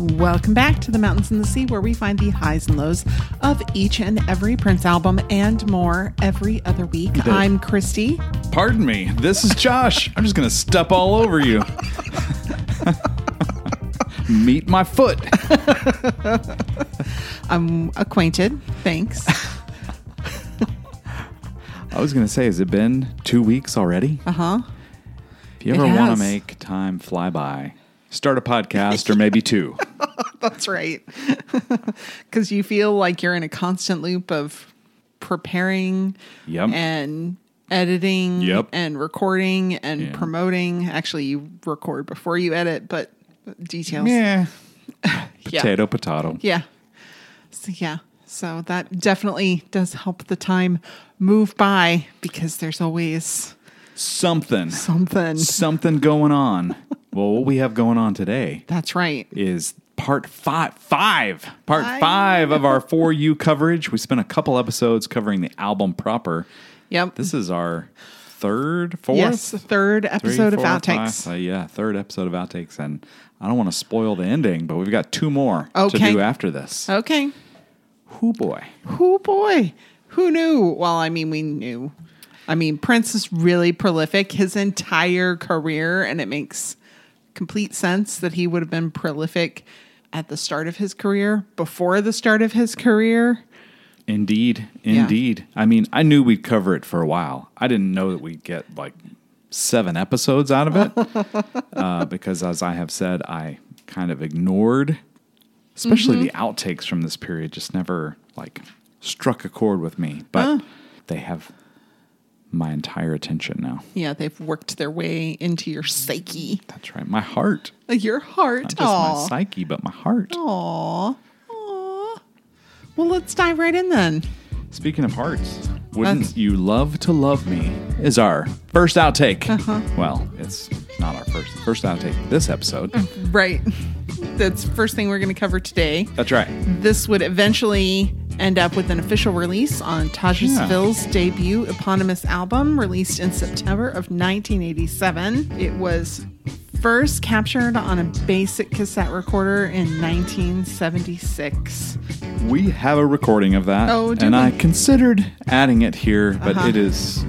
Welcome back to the Mountains and the Sea, where we find the highs and lows of each and every Prince album and more every other week. I'm Christy. Pardon me. This is Josh. I'm just going to step all over you. Meet my foot. I'm acquainted. Thanks. I was going to say, has it been two weeks already? Uh huh. If you ever want has. to make time fly by, start a podcast or maybe two. That's right. Because you feel like you're in a constant loop of preparing Yep. and editing Yep. and recording and Yeah. promoting. Actually, you record before you edit, but details. yeah. Yeah. Potato, potato. Yeah. So, yeah. So that definitely does help the time move by because there's always Something. something. Something going on. Well, what we have going on today That's right. is part five, five, part five of our For You coverage. We spent a couple episodes covering the album proper. Yep. This is our third, fourth, yes, third three, episode of outtakes. five. Uh, yeah, third episode of outtakes, and I don't want to spoil the ending, but we've got two more to do after this. Okay. Who boy, Who boy? Who knew? Well, I mean, we knew. I mean, Prince is really prolific his entire career, and it makes complete sense that he would have been prolific at the start of his career, before the start of his career. indeed, Yeah. indeed. I mean, I knew we'd cover it for a while. I didn't know that we'd get like seven episodes out of it, uh, because as I have said, I kind of ignored, especially Mm-hmm. the outtakes from this period, just never like struck a chord with me. But they have my entire attention now. Yeah, they've worked their way into your psyche. That's right, my heart. Your heart. Not just my psyche, but my heart. Aw. Aw. Well, let's dive right in then. Speaking of hearts, wouldn't That's- you love to love me? Is our first outtake. Uh-huh. Well, it's not our first first outtake this episode. Right. That's first thing we're going to cover today. That's right. This would eventually end up with an official release on Taja Yeah. Sevelle's debut eponymous album, released in September of 1987. It was first captured on a basic cassette recorder in 1976. We have a recording of that, Oh, do and we? I considered adding it here, but Uh-huh. it is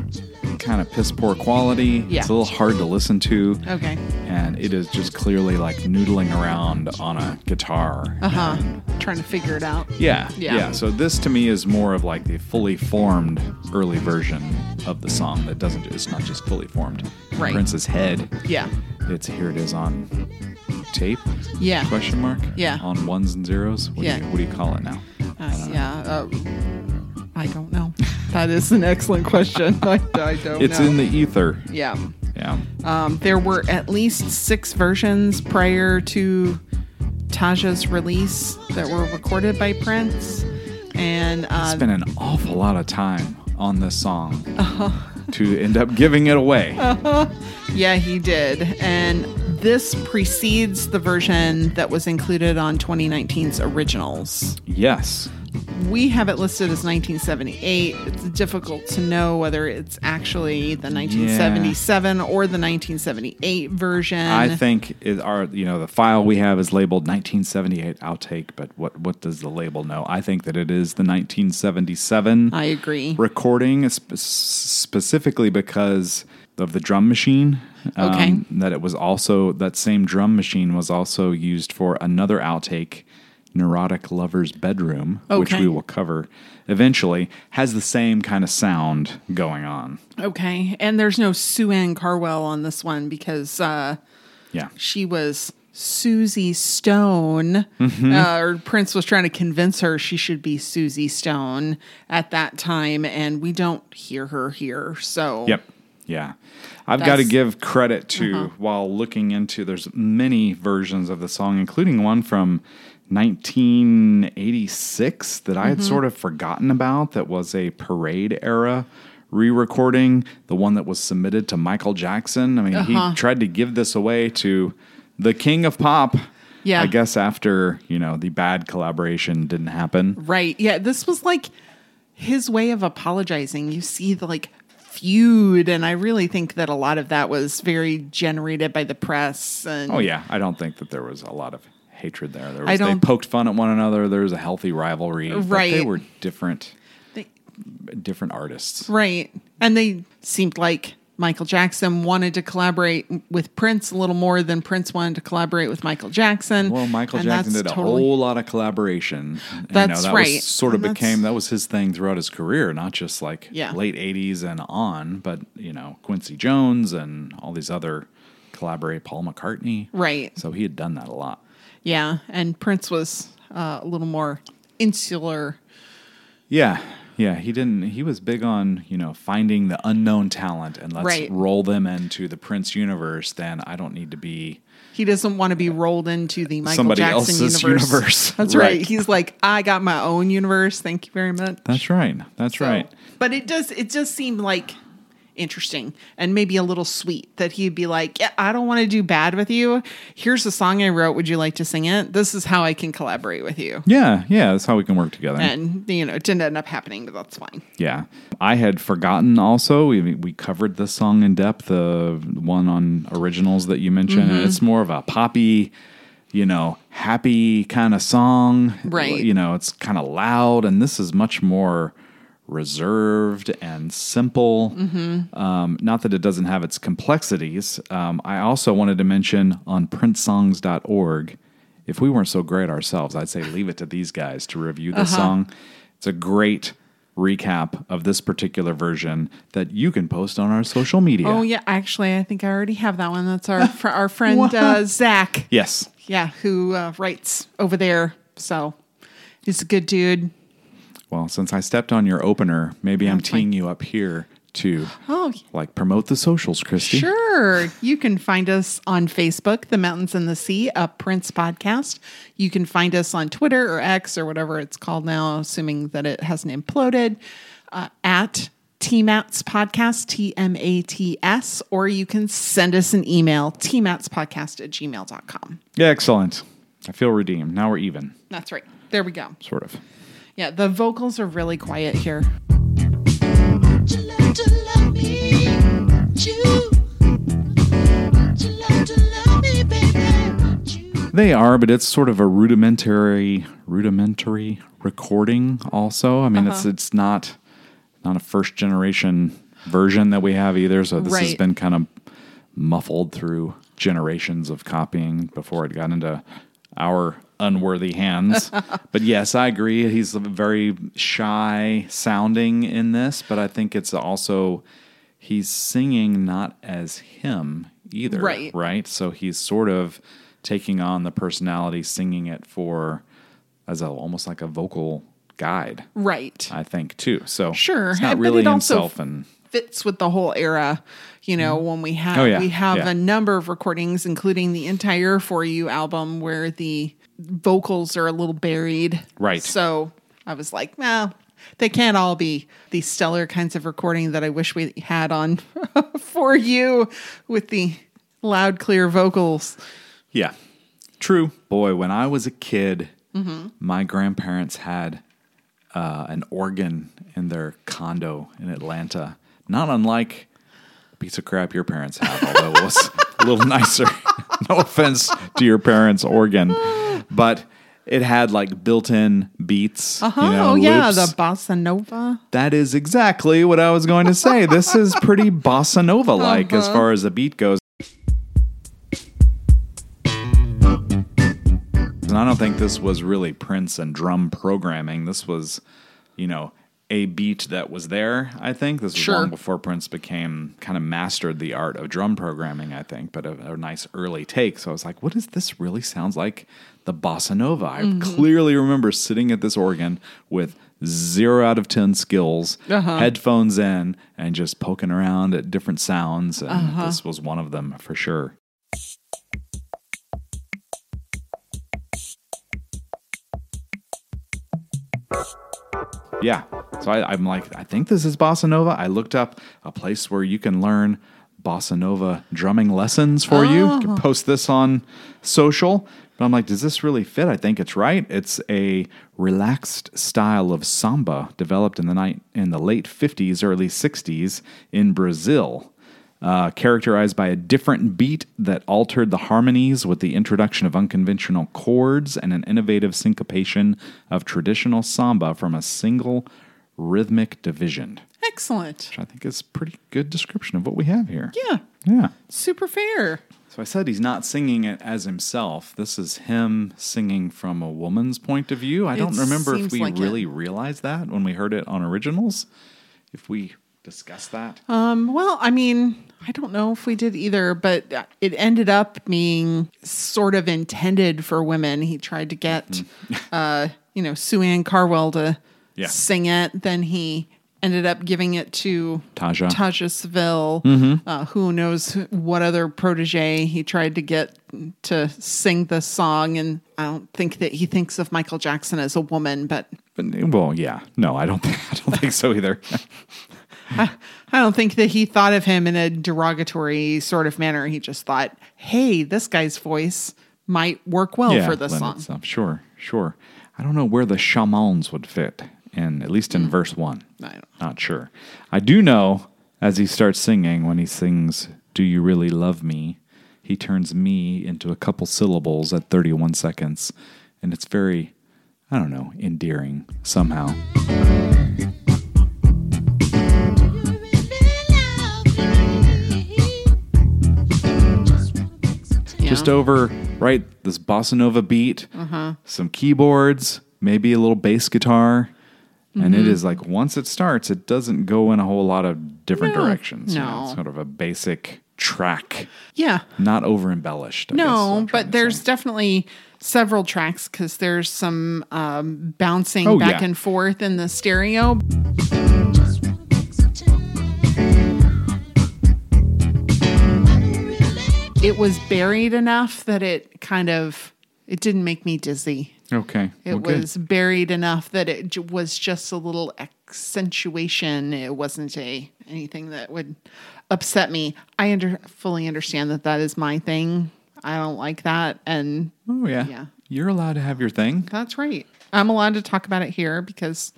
kind of piss poor quality. Yeah. It's a little hard to listen to, Okay. and it is just clearly like noodling around on a guitar. Uh huh. Trying to figure it out. Yeah, Yeah. yeah, So this to me is more of like the fully formed early version of the song that doesn't. It's not just fully formed. Right. Prince's head. Yeah. It's here. It is on tape. Yeah. Question mark. Yeah. On ones and zeros. What Yeah. Do you, what do you call it now? Uh, yeah. Uh, I don't know. That is an excellent question. I, I don't It's know. in the ether. yeah. Yeah. Um, there were at least six versions prior to Taja's release that were recorded by Prince, and uh, Spent an awful lot of time on this song Uh-huh. to end up giving it away. yeah, he did. And this precedes the version that was included on 2019's originals. yes. We have it listed as 1978. It's difficult to know whether it's actually the 1977 or the 1978 version. I think it our you know the file we have is labeled 1978 outtake, but what what does the label know? I think that it is the 1977 I agree. recording, sp- specifically because of the drum machine. um, Okay. that it was also that same drum machine was also used for another outtake, "Neurotic Lover's Bedroom," which we will cover eventually. Has the same kind of sound going on. Okay. And there's no Sue Ann Carwell on this one because uh, Yeah. she was Susie Stone. Mm-hmm. Uh, or Prince was trying to convince her she should be Susie Stone at that time. And we don't hear her here. So, Yep. Yeah. I've got to give credit to while looking into there's many versions of the song including one from 1986 that I had mm-hmm. sort of forgotten about that was a parade era re-recording, the one that was submitted to Michael Jackson. I mean, he uh-huh. tried to give this away to the king of pop. Yeah. I guess after, you know, the bad collaboration didn't happen. right. Yeah. This was like his way of apologizing. You see the like feud. And I really think that a lot of that was very generated by the press. And Oh yeah, I don't think that there was a lot of hatred there. There was, they don't- poked fun at one another. There was a healthy rivalry. but they were different, They- different artists. Right. And they seemed like Michael Jackson wanted to collaborate with Prince a little more than Prince wanted to collaborate with Michael Jackson. Well, Michael And Jackson that's did a totally- whole lot of collaboration. That's you know, that right. Was sort of And became that was his thing throughout his career, not just like Yeah. late '80s and on, but you know Quincy Jones and all these other collaborate. Paul McCartney, Right. So he had done that a lot. Yeah. And Prince was uh, a little more insular. Yeah. Yeah, he didn't. He was big on you know finding the unknown talent and let's Right. roll them into the Prince universe. Then I don't need to be He doesn't want to be rolled into the Michael Somebody Jackson else's universe. universe. That's right. Right. He's like, I got my own universe. Thank you very much. That's right. That's So- right. But it does it does seem like interesting and maybe a little sweet that he'd be like, Yeah, I don't want to do bad with you. Here's a song I wrote. Would you like to sing it? This is how I can collaborate with you. Yeah, yeah. That's how we can work together. And you know, it didn't end up happening, but that's fine. Yeah. I had forgotten also, we, we covered this song in depth, the one on originals that you mentioned. Mm-hmm. It's more of a poppy, you know, happy kind of song. Right. You know, it's kind of loud. And this is much more reserved and simple. Mm-hmm. Um, not that it doesn't have its complexities. Um, I also wanted to mention on princesongs.org, if we weren't so great ourselves, I'd say leave it to these guys to review this Uh-huh. song. It's a great recap of this particular version that you can post on our social media. Oh yeah, actually I think I already have that one. That's our fr- our friend uh, Zach. Yes. Yeah, who uh, writes over there. So he's a good dude. Well, since I stepped on your opener, maybe I'm teeing you up here to Oh, like promote the socials, Christy. Sure. You can find us on Facebook, The Mountains and the Sea, a Prince podcast. You can find us on Twitter or X or whatever it's called now, assuming that it hasn't imploded, uh, at TMATS Podcast, T M A T S, or you can send us an email, tmatspodcast at gmail.com. Yeah, Excellent. I feel redeemed. Now we're even, That's right. There we go. sort of. Yeah, the vocals are really quiet here. Would you like to love me? Would you? Would you like to love me, baby? Would you? They are, but it's sort of a rudimentary, rudimentary recording. Also, I mean, Uh-huh. it's it's not not a first generation version that we have either. So this has been kind of muffled through generations of copying before it got into our unworthy hands. but yes, I agree. He's very shy sounding in this, but I think it's also he's singing not as him either. Right. Right. So he's sort of taking on the personality, singing it for as a almost like a vocal guide. Right. I think too. So Sure, it's not but really it himself and fits with the whole era. You know, mm-hmm. when we have Oh, yeah, we have yeah. a number of recordings, including the entire For You album, where the vocals are a little buried. Right. So I was like, well, they can't all be these stellar kinds of recording that I wish we had on For You with the loud, clear vocals. Yeah. True. Boy, when I was a kid, Mm-hmm. my grandparents had uh, an organ in their condo in Atlanta. Not unlike a piece of crap your parents have, although it was a little nicer. no offense to your parents' organ. But it had like built in beats. Uh-huh. You know, oh, yeah, loops. the bossa nova. That is exactly what I was going to say. This is pretty bossa nova like as far as the beat goes. And I don't think this was really Prince and drum programming. This was, you know, a beat that was there, I think. This was Sure. long before Prince became kind of mastered the art of drum programming, I think, but a, a nice early take. So I was like, what does this really sounds like the bossa nova? I Mm-hmm. clearly remember sitting at this organ with zero out of 10 skills, Uh-huh. headphones in, and just poking around at different sounds. And Uh-huh. this was one of them for sure. Yeah. So I, I'm like, I think this is bossa nova. I looked up a place where you can learn bossa nova drumming lessons for you. You can oh. post this on social. But I'm like, does this really fit? I think it's right. It's a relaxed style of samba developed in the night in the late 50s, early 60s in Brazil. Uh, characterized by a different beat that altered the harmonies with the introduction of unconventional chords and an innovative syncopation of traditional samba from a single rhythmic division. Excellent. Which I think is a pretty good description of what we have here. Yeah. Yeah. Super fair. So I said he's not singing it as himself. This is him singing from a woman's point of view. I don't It remember if we like really it. realized that when we heard it on originals. If we discussed that. Um, well, I mean, I don't know if we did either, but it ended up being sort of intended for women. He tried to get, uh, you know, Sue Ann Carwell to Yeah. sing it. Then he ended up giving it to Taja. Taja Sevelle. Uh, who knows what other protege he tried to get to sing the song. And I don't think that he thinks of Michael Jackson as a woman, but But, well, yeah. No, I don't think I don't think so either. I don't think that he thought of him in a derogatory sort of manner. He just thought, hey, this guy's voice might work well yeah, for this song. itself. Uh, sure, sure. I don't know where the shamans would fit in, at least in hmm. verse one. I Not sure. I do know as he starts singing, when he sings, Do you really love me? He turns me into a couple syllables at 31 seconds. And it's very, I don't know, endearing somehow. Just over, right? This bossa nova beat, Uh-huh. some keyboards, maybe a little bass guitar. And Mm-hmm. it is like once it starts, it doesn't go in a whole lot of different No, directions. You know, no. it's sort of a basic track, Yeah. not over embellished. I No, but there's definitely several tracks because there's some um, bouncing Oh, back yeah. and forth in the stereo. It was buried enough that it kind of it didn't make me dizzy. okay. It well, good. was buried enough that it j- was just a little accentuation. It wasn't a anything that would upset me. I under, fully understand that that is my thing. I don't like that, and Oh yeah. yeah. You're allowed to have your thing. that's right. I'm allowed to talk about it here because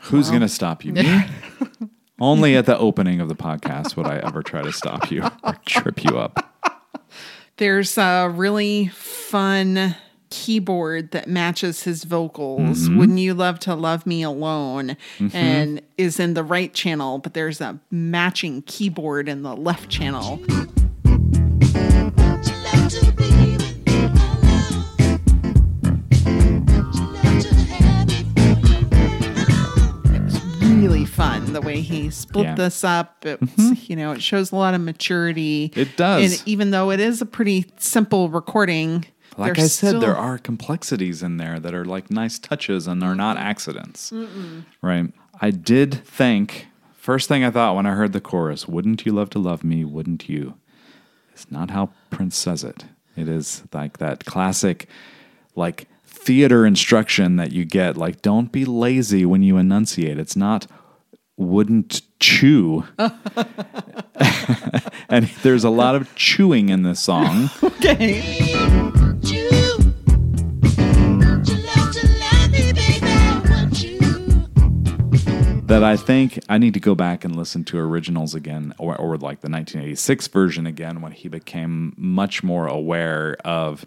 Who's going to stop you? Me? Only at the opening of the podcast would I ever try to stop you or trip you up. There's a really fun keyboard that matches his vocals. Mm-hmm. Wouldn't you love to love me alone? And is in the right channel, but there's a matching keyboard in the left channel. Fun the way he split Yeah. this up. It's, mm-hmm. You know, it shows a lot of maturity. It does. And even though it is a pretty simple recording, Like I said, still- there are complexities in there that are like nice touches and they're not accidents. Right. I did think, first thing I thought when I heard the chorus, wouldn't you love to love me? Wouldn't you? It's not how Prince says it. It is like that classic, like theater instruction that you get. Like, don't be lazy when you enunciate. It's not wouldn't chew. and there's a lot of chewing in this song. Okay. that I think I need to go back and listen to originals again, or, or like the 1986 version again, when he became much more aware of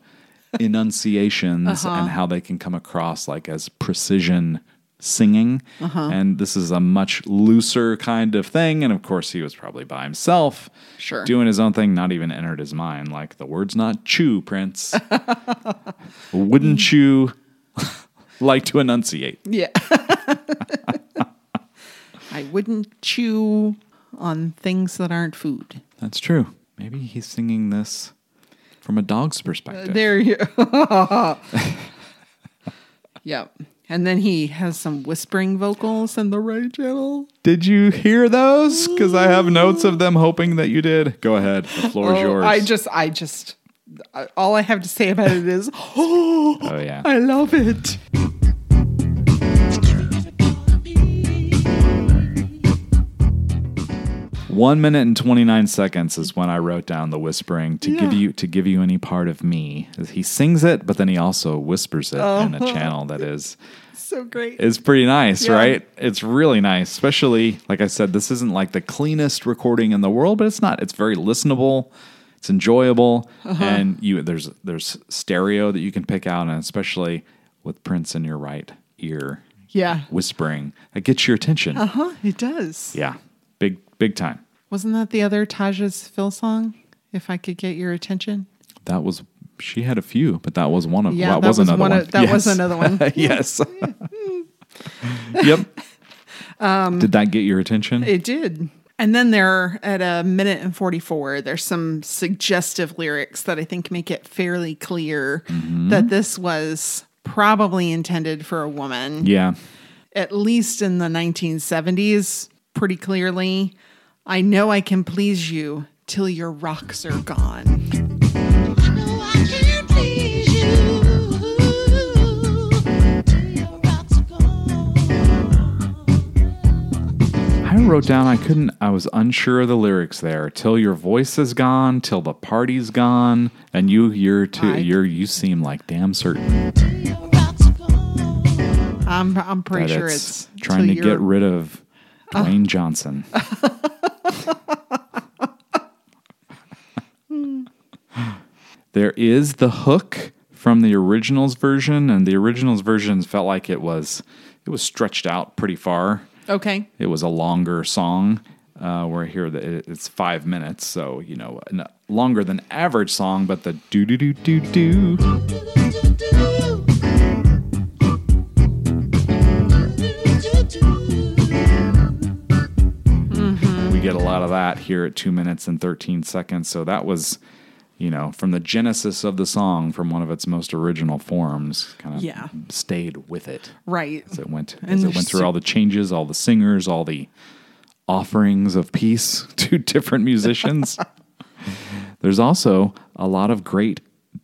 enunciations uh-huh. and how they can come across like as precision singing. Uh-huh. And this is a much looser kind of thing. And of course, he was probably by himself, Sure. doing his own thing, not even entered his mind. Like the word's not chew, Prince. Wouldn't you like to enunciate? Yeah. I wouldn't chew on things that aren't food. That's true. Maybe he's singing this from a dog's perspective. There you Yep. And then he has some whispering vocals in the right channel. did you hear those? Because I have notes of them hoping that you did. Go ahead. The floor is Oh, yours. I just, I just, all I have to say about it is, oh, Oh, yeah. I love it. One minute and twenty nine seconds is when I wrote down the whispering to give you to give you any part of me. He sings it, but then he also whispers it in a channel that is So great. It's pretty nice, Yeah. right? It's really nice, especially like I said, this isn't like the cleanest recording in the world, but it's not. It's very listenable. It's enjoyable, Uh-huh. and you there's there's stereo that you can pick out, and especially with Prince in your right ear yeah. whispering, it gets your attention. Uh huh. It does. Yeah, big big time. Wasn't that the other Taja Sevelle song? If I could get your attention. That was she had a few, but that was one of Yeah, that, that was, was another one one. of- that was another one. yes. yep. Um, did that get your attention? It did. And then there, at a minute and 44, there's some suggestive lyrics that I think make it fairly clear mm-hmm. that this was probably intended for a woman, yeah. at least in the 1970s, pretty clearly. I know I can please you till your rocks are gone. I know I can't please you till your rocks are gone. I wrote down I couldn't I was unsure of the lyrics there. Till your voice is gone, till the party's gone, and you you're too I- you're you seem like damn certain Till your rocks are gone. I'm, I'm pretty sure it's, it's, trying to get rid of uh. Dwayne Johnson. there is the hook from the originals version, and the originals versions felt like it was it was stretched out pretty far. Okay. It was a longer song. Uh, where here that it's five minutes, so you know, longer than average song. But the do do do do do we get a lot of that here at two minutes and 13 seconds. So that was, you know, from the genesis of the song, from one of its most original forms, kind of Yeah. stayed with it Right. as it went And as it went through all the changes, all the singers, all the offerings of peace to different musicians. There's also a lot of great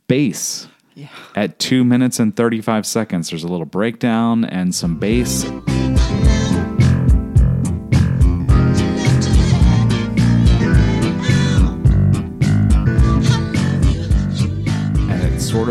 bass. Yeah. At two minutes and 35 seconds, there's a little breakdown and some bass.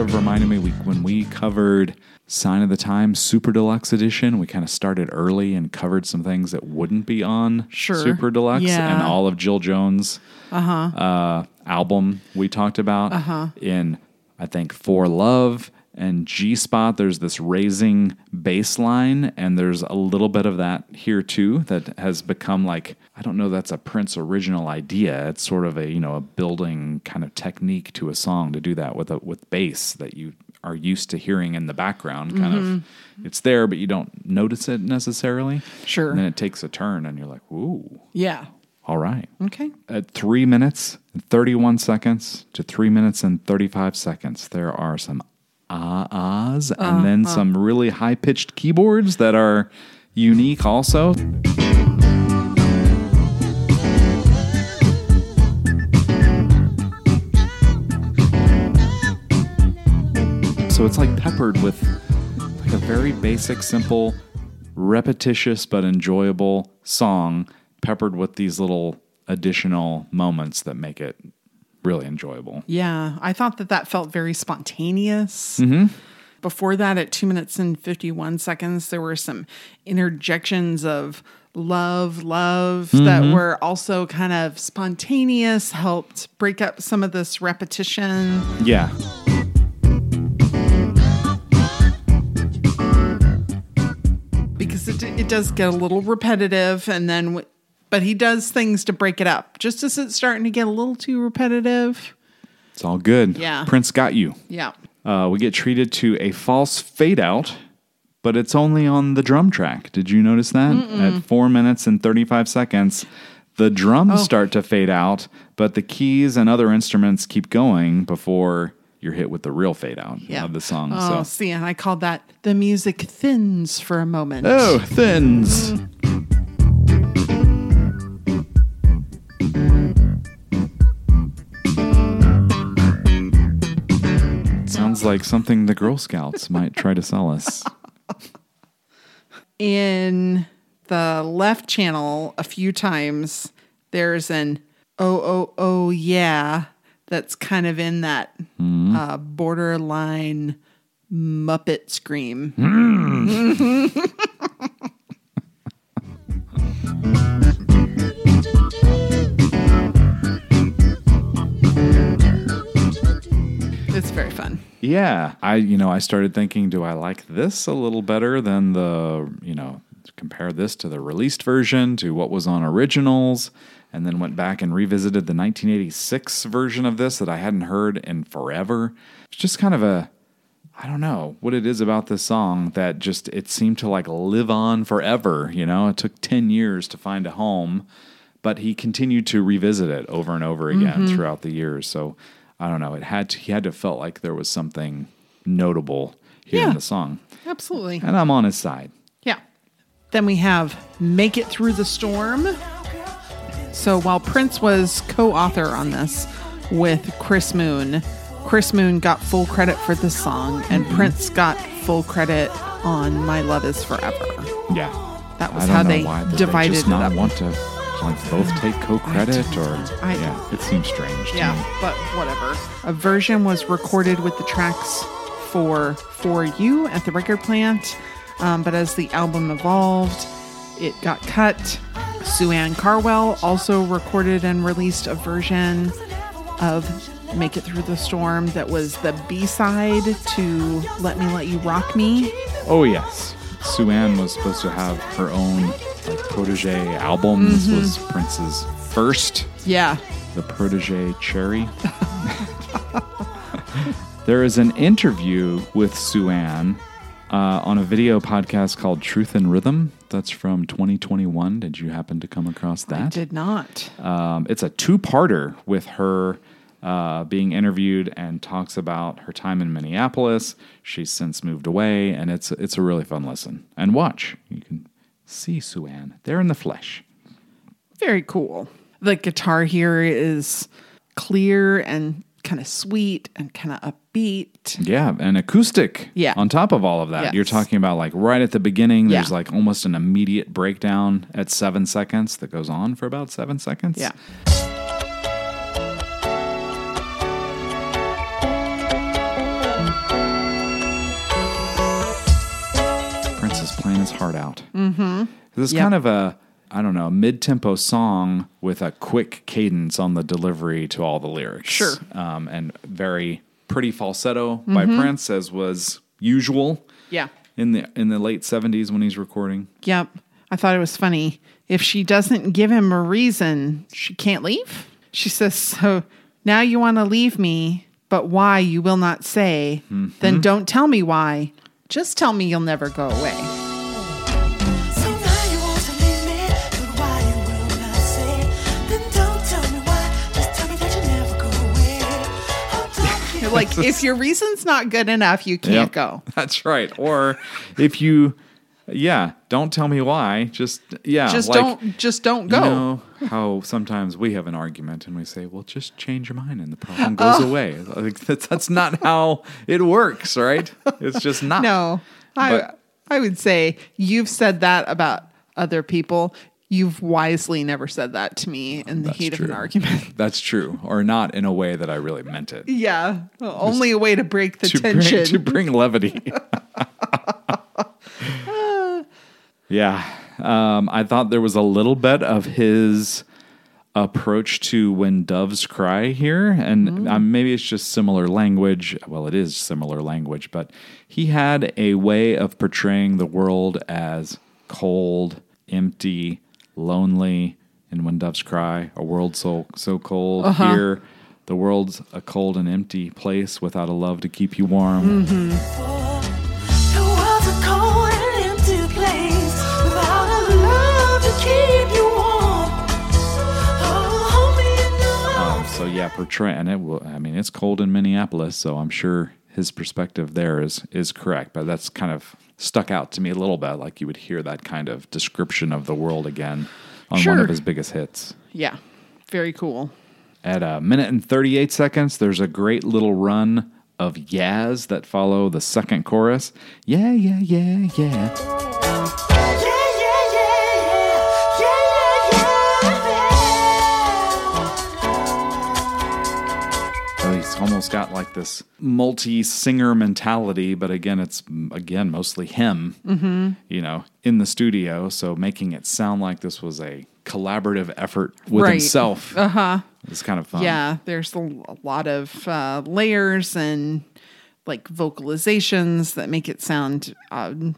Of reminded me we, when we covered Sign of the Times Super Deluxe Edition, we kind of started early and covered some things that wouldn't be on Sure. Super Deluxe Yeah. and all of Jill Jones' uh, album we talked about Uh-huh. in, I think, For Love and G Spot. There's this raising bass line, and there's a little bit of that here too that has become like, I don't know, that's a Prince original idea. It's sort of a, you know, a building kind of technique to a song to do that with a, with bass that you are used to hearing in the background. Kind of, mm-hmm. it's there, but you don't notice it necessarily. Sure. And then it takes a turn, and you're like, ooh, Yeah. all right Okay. at three minutes and 31 seconds to three minutes and 35 seconds, there are some ah ahs and then some really high pitched keyboards that are unique also. So it's like peppered with like a very basic, simple, repetitious but enjoyable song, peppered with these little additional moments that make it really enjoyable. Yeah, I thought that that felt very spontaneous. Mm-hmm. Before that, at two minutes and 51 seconds, there were some interjections of love, love that Mm-hmm. were also kind of spontaneous, helped break up some of this repetition. Yeah. because it, it does get a little repetitive and then but he does things to break it up just as it's starting to get a little too repetitive It's all good. Yeah. Prince got you. yeah Uh, we get treated to a false fade out, but it's only on the drum track. Did you notice that? At four minutes and 35 seconds, the drums Oh. start to fade out, but the keys and other instruments keep going before you're hit with the real fade out yeah of the song. oh so. see and i called that the music thins for a moment Oh, thins. Sounds like something the Girl Scouts might try to sell us. in the left channel a few times there's an oh oh oh yeah that's kind of in that uh, borderline Muppet scream. It's very fun. Yeah, I you know I started thinking, do I like this a little better than the you know compare this to the released version to what was on originals, and then went back and revisited the 1986 version of this that I hadn't heard in forever. It's just kind of a I don't know what it is about this song that just it seemed to like live on forever. You know, it took ten years to find a home, but he continued to revisit it over and over again mm-hmm. throughout the years. So I don't know. It had to, he had to felt like there was something notable here Yeah. in the song, Absolutely. and I'm on his side. Yeah. Then we have Make It Through the Storm. So while Prince was co author on this with Chris Moon, Chris Moon got full credit for this song, and mm-hmm. Prince got full credit on My Love Is Forever. Yeah, That was how they. Divided they just it up. want to like both take co-credit or I- yeah, it seems strange. to Yeah, me. but whatever. A version was recorded with the tracks for For You at the record plant, um, but as the album evolved, it got cut. Sue Ann Carwell also recorded and released a version of Make It Through the Storm that was the B side to Let Me Let You Rock Me. Oh yes, Sue Ann was supposed to have her own like protege album. Mm-hmm. This was Prince's first, Yeah. the protege Cherry. there is an interview with Sue Ann uh, on a video podcast called Truth and Rhythm. That's from 2021. Did you happen to come across that? I did not. Um, it's a two-parter with her uh, being interviewed and talks about her time in Minneapolis. She's since moved away, and it's it's a really fun listen. And watch, you can see Sue Ann there in the flesh. Very cool. The guitar here is clear and kind of sweet and kind of upbeat. Yeah, and acoustic. Yeah. On top of all of that, Yes. you're talking about like right at the beginning. There's Yeah. like almost an immediate breakdown at seven seconds that goes on for about seven seconds. Yeah. Heart out. Mm-hmm. This is Yep. kind of a, I don't know, mid-tempo song with a quick cadence on the delivery to all the lyrics. Sure. Um, and very pretty falsetto by Prince, as was usual Yeah. in the in the late '70s when he's recording. Yep. I thought it was funny. If she doesn't give him a reason, she can't leave. She says, So now you want to leave me, but why you will not say. Then don't tell me why. Just tell me you'll never go away. Like, if your reason's not good enough, you can't Yep. go. That's right. Or if you, yeah, don't tell me why. Just yeah, Just like, don't just don't go. You know how sometimes we have an argument and we say, "Well, just change your mind and the problem goes oh. away." Like that's, that's not how it works, right? It's just not. No, I But- I would say you've said that about other people. You've wisely never said that to me in the That's heat of an argument. That's true, or not in a way that I really meant it. yeah, only a way to break the to tension. bring, to bring levity. yeah, um, I thought there was a little bit of his approach to when doves cry here, and um, maybe it's just similar language. Well, it is similar language, but he had a way of portraying the world as cold, empty, lonely. And when doves cry, a world so so cold. Here, the world's a cold and empty place without a love to keep you warm. The world's a cold and empty place without a love to keep you warm. Oh, hold me in your arms. Um, so yeah, portray and it will. I mean, it's cold in Minneapolis, so I'm sure his perspective there is is correct. But that's kind of stuck out to me a little bit. Like you would hear that kind of description of the world again on one of his biggest hits. yeah, very cool. At a minute and 38 seconds, there's a great little run of yas that follow the second chorus. Yeah, yeah, yeah, yeah. Almost got like this multi-singer mentality, but again, it's again mostly him. Mm-hmm. You know, in the studio, so making it sound like this was a collaborative effort with Right. himself. Uh huh. It's kind of fun. Yeah, there's a, a lot of uh, layers and like vocalizations that make it sound um,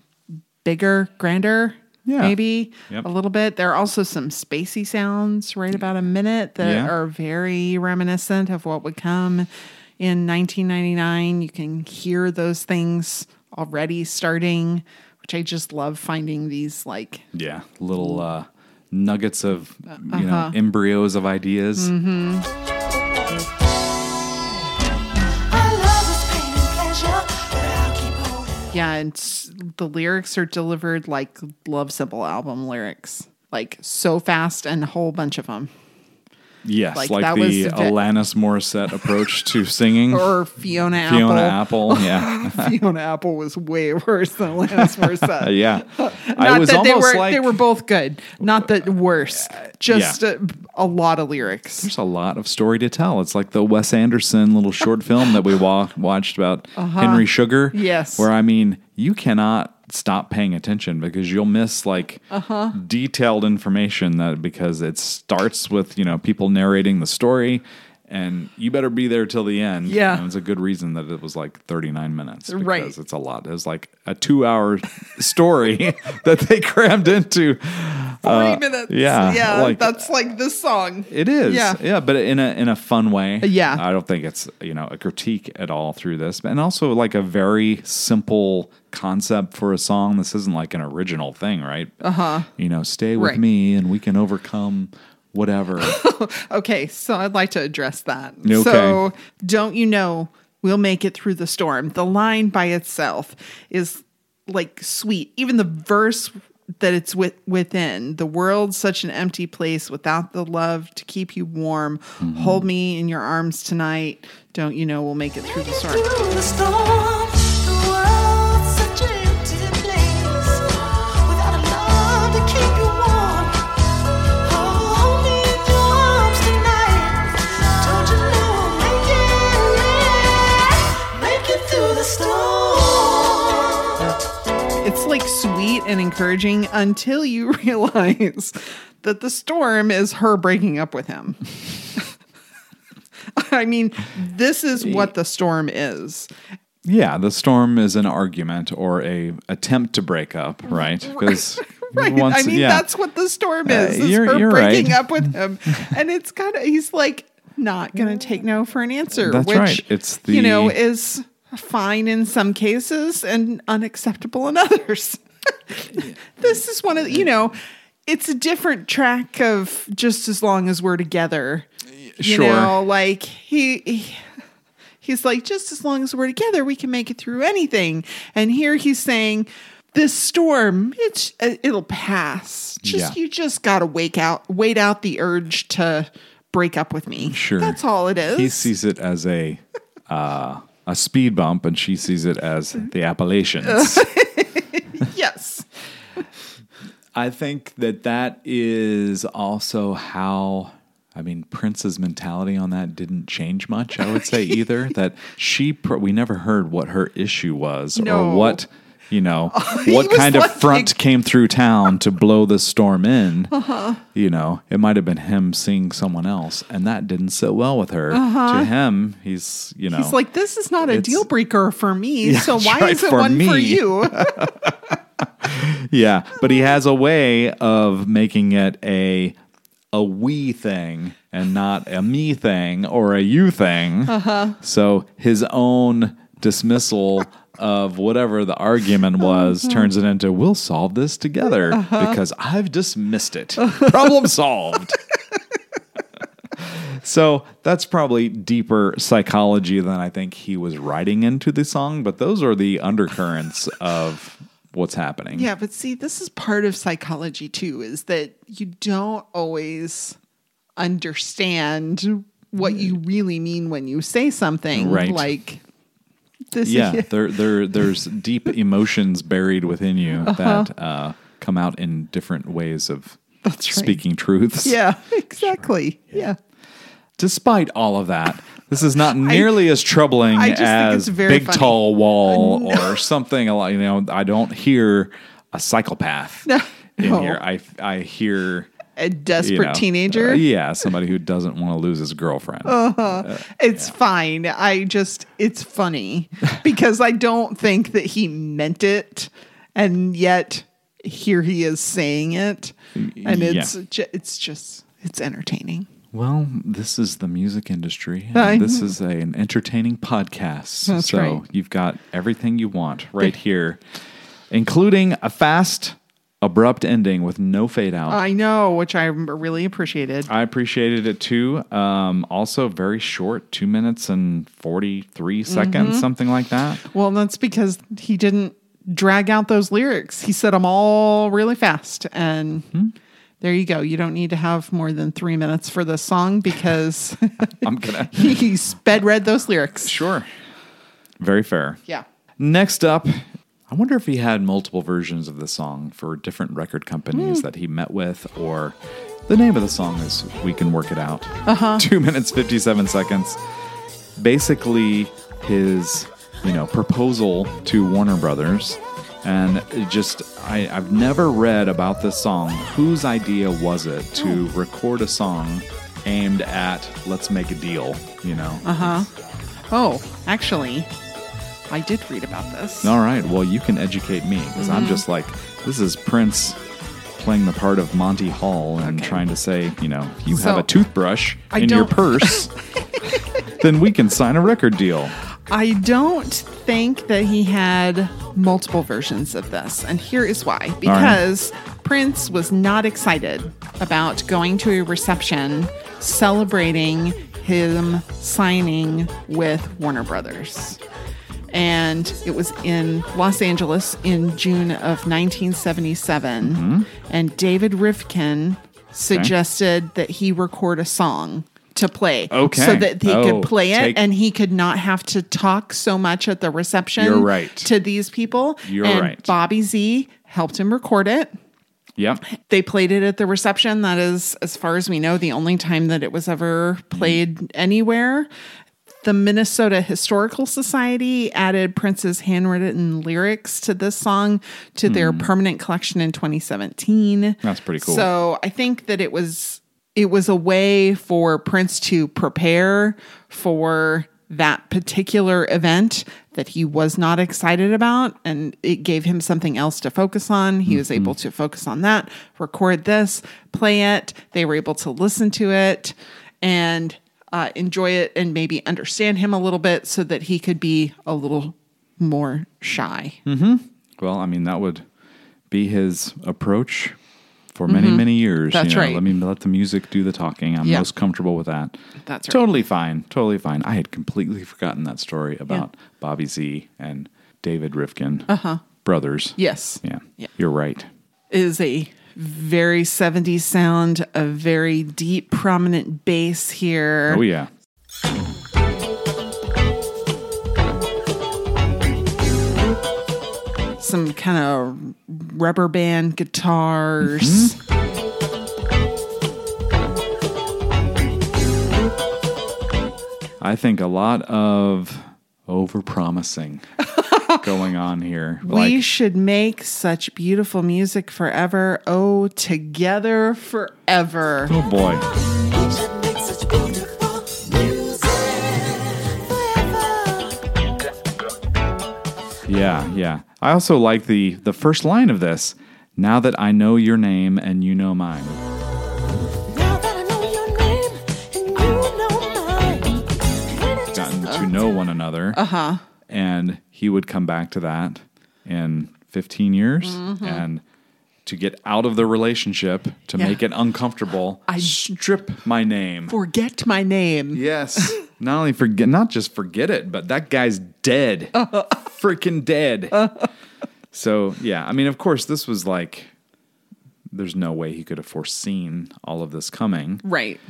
bigger, grander. Yeah. Maybe Yep. a little bit. There are also some spacey sounds right about a minute that Yeah. are very reminiscent of what would come in 1999. You can hear those things already starting, which I just love finding these like Yeah, little uh, nuggets of you Uh-huh. know embryos of ideas. Mm-hmm. Our love is pain and pleasure, but I'll keep holding. Yeah, and the lyrics are delivered like Love Symbol album lyrics, like so fast and a whole bunch of them. Yes, Like, like, the Alanis Morissette approach to singing. Or Fiona Apple. Fiona Apple, yeah, Fiona Apple was way worse than Alanis Morissette. yeah. Not I was that they almost were like they were both good, not that worse. Just yeah. a, a lot of lyrics. there's a lot of story to tell. It's like the Wes Anderson little short film that we wa- watched about Henry Sugar. Uh-huh. Yes. where I mean, you cannot stop paying attention because you'll miss like Uh-huh. detailed information that because it starts with you know people narrating the story. And you better be there till the end. Yeah. And it's a good reason that it was like 39 minutes. Because Right. it's a lot. It was like a two hour story that they crammed into Forty minutes. Uh, yeah, yeah. like- that's like this song. It is. Yeah. Yeah. but in a in a fun way. Yeah. I don't think it's, you know, a critique at all through this. And also like a very simple concept for a song. This isn't like an original thing, right? Uh-huh. You know, stay with Right. me and we can overcome whatever. Okay, so I'd like to address that. Okay. So, don't you know we'll make it through the storm? The line by itself is like sweet. Even the verse that it's with, within the world's such an empty place without the love to keep you warm. Mm-hmm. Hold me in your arms tonight. Don't you know we'll make it through the storm? Sweet and encouraging until you realize that the storm is her breaking up with him. I mean, this is what the storm is. yeah, the storm is an argument or a attempt to break up, right? Because Right. I mean, that's what the storm uh, is. is you're- her you're breaking right. up with him. and it's kind of, he's like, not going to take no for an answer. That's which, right. It's you know, is fine in some cases and unacceptable in others. this is one of, the- you know, it's a different track of just as long as we're together. You Sure. know, like he, he he's like, just as long as we're together, we can make it through anything. And here he's saying, this storm, it's uh, it'll pass. Just Yeah. you just gotta wake out, wait out the urge to break up with me. Sure. that's all it is. He sees it as a uh, a speed bump, and she sees it as the Appalachians. yes, I think that that is also how. I mean, Prince's mentality on that didn't change much. I would say either that she. We never heard what her issue was No. or what. You know, what was kind of front came through town to blow the storm in? Uh-huh. You know, it might have been him seeing someone else, and that didn't sit well with her. To him, he's you know, Uh-huh. he's like, this is not a deal breaker for me. Yeah, so why right, is it for one for you? Yeah, but he has a way of making it a a we thing and not a me thing or a you thing. Uh-huh. So his own dismissal of whatever the argument was mm-hmm. turns it into we'll solve this together uh-huh. because I've dismissed it. Problem solved. So that's probably deeper psychology than I think he was writing into the song, but those are the undercurrents of what's happening. Yeah, but see, this is part of psychology too, is that you don't always understand what you really mean when you say something. Right. Like this yeah, there, there, there's deep emotions buried within you that uh, come out in different ways of That's right. speaking truths. Yeah, exactly. Yeah. Despite all of that, This is not nearly as troubling I just think as Big funny. Tall Wall or something. a lot- You know, I don't hear a psychopath No. in No. here. I I hear A you desperate know, teenager. uh, yeah, somebody who doesn't want to lose his girlfriend. It's fine. I just, it's funny because I don't think that he meant it. And yet here he is saying it. And it's, Yeah. ju- it's just, it's entertaining. Well, this is the music industry. and this is a, an entertaining podcast. That's so right. you've got everything you want right here, including a fast, abrupt ending with no fade out. I know, which I really appreciated. I appreciated it too. Um, also, very short, two minutes and 43 Mm-hmm. seconds, something like that. Well, that's because he didn't drag out those lyrics. He said them all really fast. And Hmm. there you go. You don't need to have more than three minutes for this song because I'm to. he sped read those lyrics. Sure. Very fair. Yeah. Next up, I wonder if he had multiple versions of the song for different record companies Hmm. that he met with, or the name of the song is We Can Work It Out. Uh-huh. Two minutes, 57 seconds. Basically, his, you know, proposal to Warner Brothers. And it just, I, I've never read about this song. Whose idea was it to record a song aimed at let's make a deal, you know? Uh huh. Oh, actually, I did read about this. All right. Well, you can educate me because I'm mm-hmm. just like, this is Prince playing the part of Monty Hall and Okay. trying to say, you know, you So, have a toothbrush I in your don't- purse, then we can sign a record deal. I don't think that he had multiple versions of this. And here is why because Prince was not excited about going to a reception celebrating him signing with Warner Brothers. And it was in Los Angeles in June of 1977. Mm-hmm. And David Rivkin suggested that he record a song to play Okay. so that he Oh, could play it take- and he could not have to talk so much at the reception You're right. to these people. You're and right. Bobby Z helped him record it. Yep. They played it at the reception. That is, as far as we know, the only time that it was ever played anywhere. The Minnesota Historical Society added Prince's handwritten lyrics to this song to their hmm. permanent collection in 2017. That's pretty cool. So I think that it was it was a way for Prince to prepare for that particular event that he was not excited about and it gave him something else to focus on. He was mm-hmm. able to focus on that, record this, play it. They were able to listen to it and uh, enjoy it and maybe understand him a little bit so that he could be a little more shy. Mm-hmm. Well, I mean, that would be his approach for many, many years. Mm-hmm. That's you know, right. Let me let the music do the talking. I'm Yeah. most comfortable with that. That's right. Totally fine. Totally fine. I had completely forgotten that story about Bobby Z and David Rivkin, uh-huh. brothers. Yes. Yeah. Yeah. You're right. is a very 70s sound, a very deep, prominent bass here. Oh, yeah. Some kind of rubber band guitars. Mm-hmm. I think a lot of over promising going on here. we Like, should make such beautiful music forever. Oh, together forever. oh boy. We should make such beautiful music forever. Yeah, yeah. I also like the the first line of this. Now that I know your name and you know mine. Now that I know your name and you know mine, when Gotten to know one another. Uh-huh. And he would come back to that in 15 years mm-hmm. and to get out of the relationship, to Yeah. make it uncomfortable, I- strip my name. Forget my name. Yes. not only forget, not just forget it, but that guy's dead. Freaking dead. so, yeah, I mean, of course, this was like, there's no way he could have foreseen all of this coming. Right.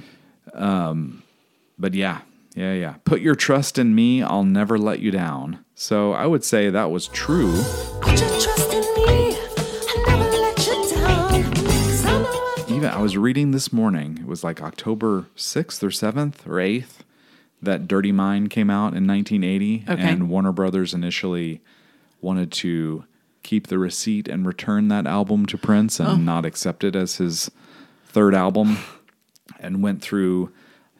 Um, but yeah, yeah, yeah. Put your trust in me. I'll never let you down. So I would say that was true. Put your trust in me. I never let you down. 'Cause I know I Even I was reading this morning, it was like October 6th or 7th or 8th that Dirty Mind came out in 1980, Okay. and Warner Brothers initially wanted to keep the receipt and return that album to Prince and Oh. not accept it as his third album, and went through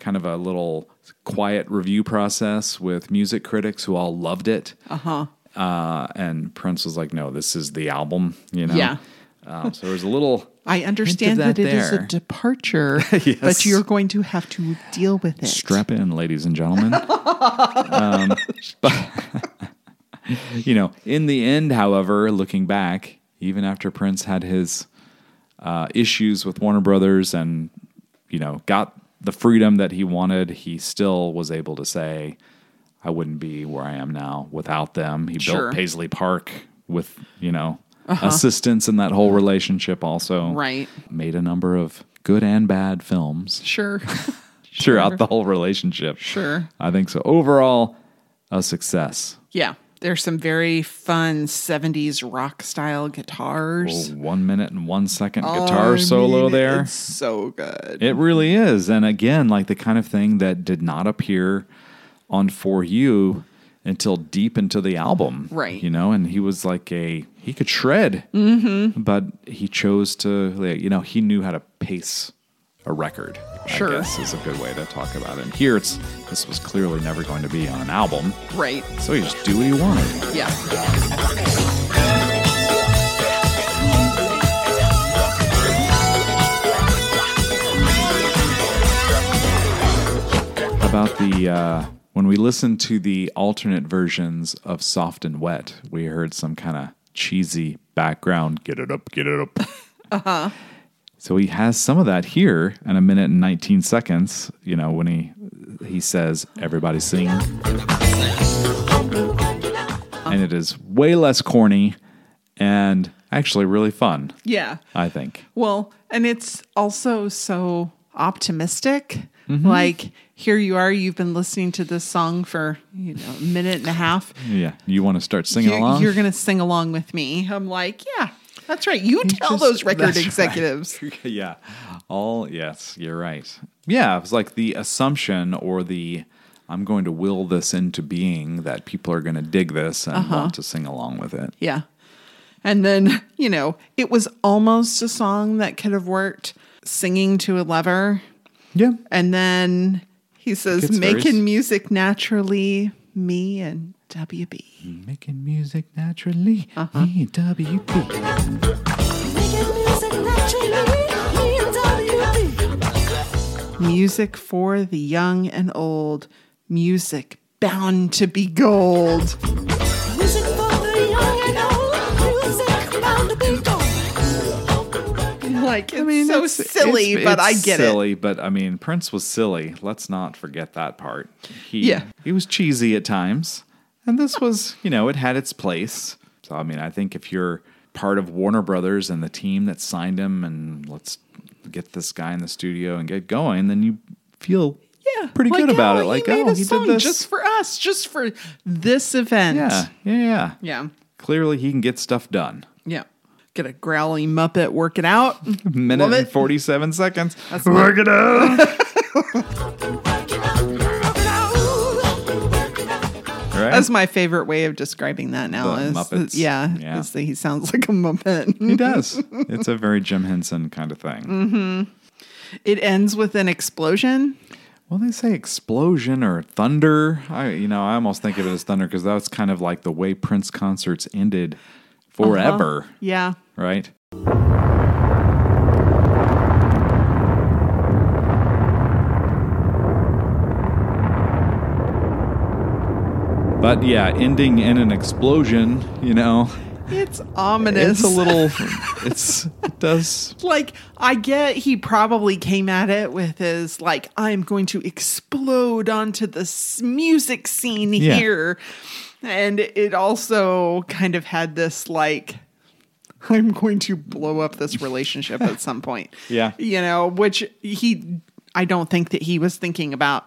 kind of a little quiet review process with music critics who all loved it. Uh-huh. Uh, and Prince was like, "No, this is the album," you know. Yeah. Um, so there was a little. I understand that that, it is a departure, Yes. but you're going to have to deal with it. Strap in, ladies and gentlemen. um, but, you know, in the end, however, looking back, even after Prince had his uh, issues with Warner Brothers and, you know, got the freedom that he wanted, he still was able to say, I wouldn't be where I am now without them. He Sure. built Paisley Park with, you know, uh-huh. assistance in that whole relationship also. Right. Made a number of good and bad films Sure. throughout the whole relationship. Sure. I think so. Overall, a success. yeah. There's some very fun 70s rock style guitars. Oh, one minute and one second I guitar solo mean, there. It's so good. It really is. And again, like the kind of thing that did not appear on For You until deep into the album. Right. You know, and he was like a, he could shred, mm-hmm. but he chose to, you know, he knew how to pace a record. Sure. I guess is a good way to talk about it. And here it's, this was clearly never going to be on an album. right. So you just do what you wanted. Yeah. about the uh, when we listened to the alternate versions of Soft and Wet, we heard some kind of cheesy background. Get it up, get it up. uh-huh. So he has some of that here in a minute and 19 seconds. You know when he he says everybody sing, and it is way less corny and actually really fun. Yeah. I think. Well, and it's also so optimistic. Mm-hmm. Like here you are, you've been listening to this song for you know a minute and a half. Yeah, you want to start singing You, along? You're going to sing along with me. I'm like, yeah, that's right. You tell just- those record that's right. executives. yeah. All yes, you're right. Yeah, it was like the assumption or the I'm going to will this into being that people are going to dig this and Uh-huh. want to sing along with it. Yeah. And then, you know, it was almost a song that could have worked singing to a lover. Yeah. And then he says, Gets very making music naturally, me and WB. Making music naturally. Uh-huh. Me, WB. Making music naturally, me. Music for the young and old. Music bound to be gold. Music for the young and old. Music bound to be gold. Like, it's so it's- silly, it's- but I get it. it's silly, but I mean, Prince was silly. Let's not forget that part. He, Yeah. he was cheesy at times, and this was, you know, it had its place. So I mean, I think if you're part of Warner Brothers and the team that signed him, and let's get this guy in the studio and get going, then you feel Yeah, pretty like, good about oh, it. Like, oh, he did this. just for us, just for this event. yeah, yeah, yeah. yeah, Clearly, he can get stuff done. yeah. Get a growly muppet, work it out. Minute Love and it. forty-seven seconds. That's Work it out. That's my favorite way of describing that now. The is Muppets. yeah, Yeah. is that he sounds like a muppet. He does. It's a very Jim Henson kind of thing. Mm-hmm. It ends with an explosion. Well, they say explosion or thunder. I, you know, I almost think of it as thunder because that's kind of like the way Prince concerts ended forever, Yeah, right? But yeah, ending in an explosion, you know, it's ominous. it's a little, it's, it does like I get he probably came at it with his like I'm going to explode onto this music scene Yeah. here, and it also kind of had this like I'm going to blow up this relationship at some point. Yeah. you know, which he I don't think that he was thinking about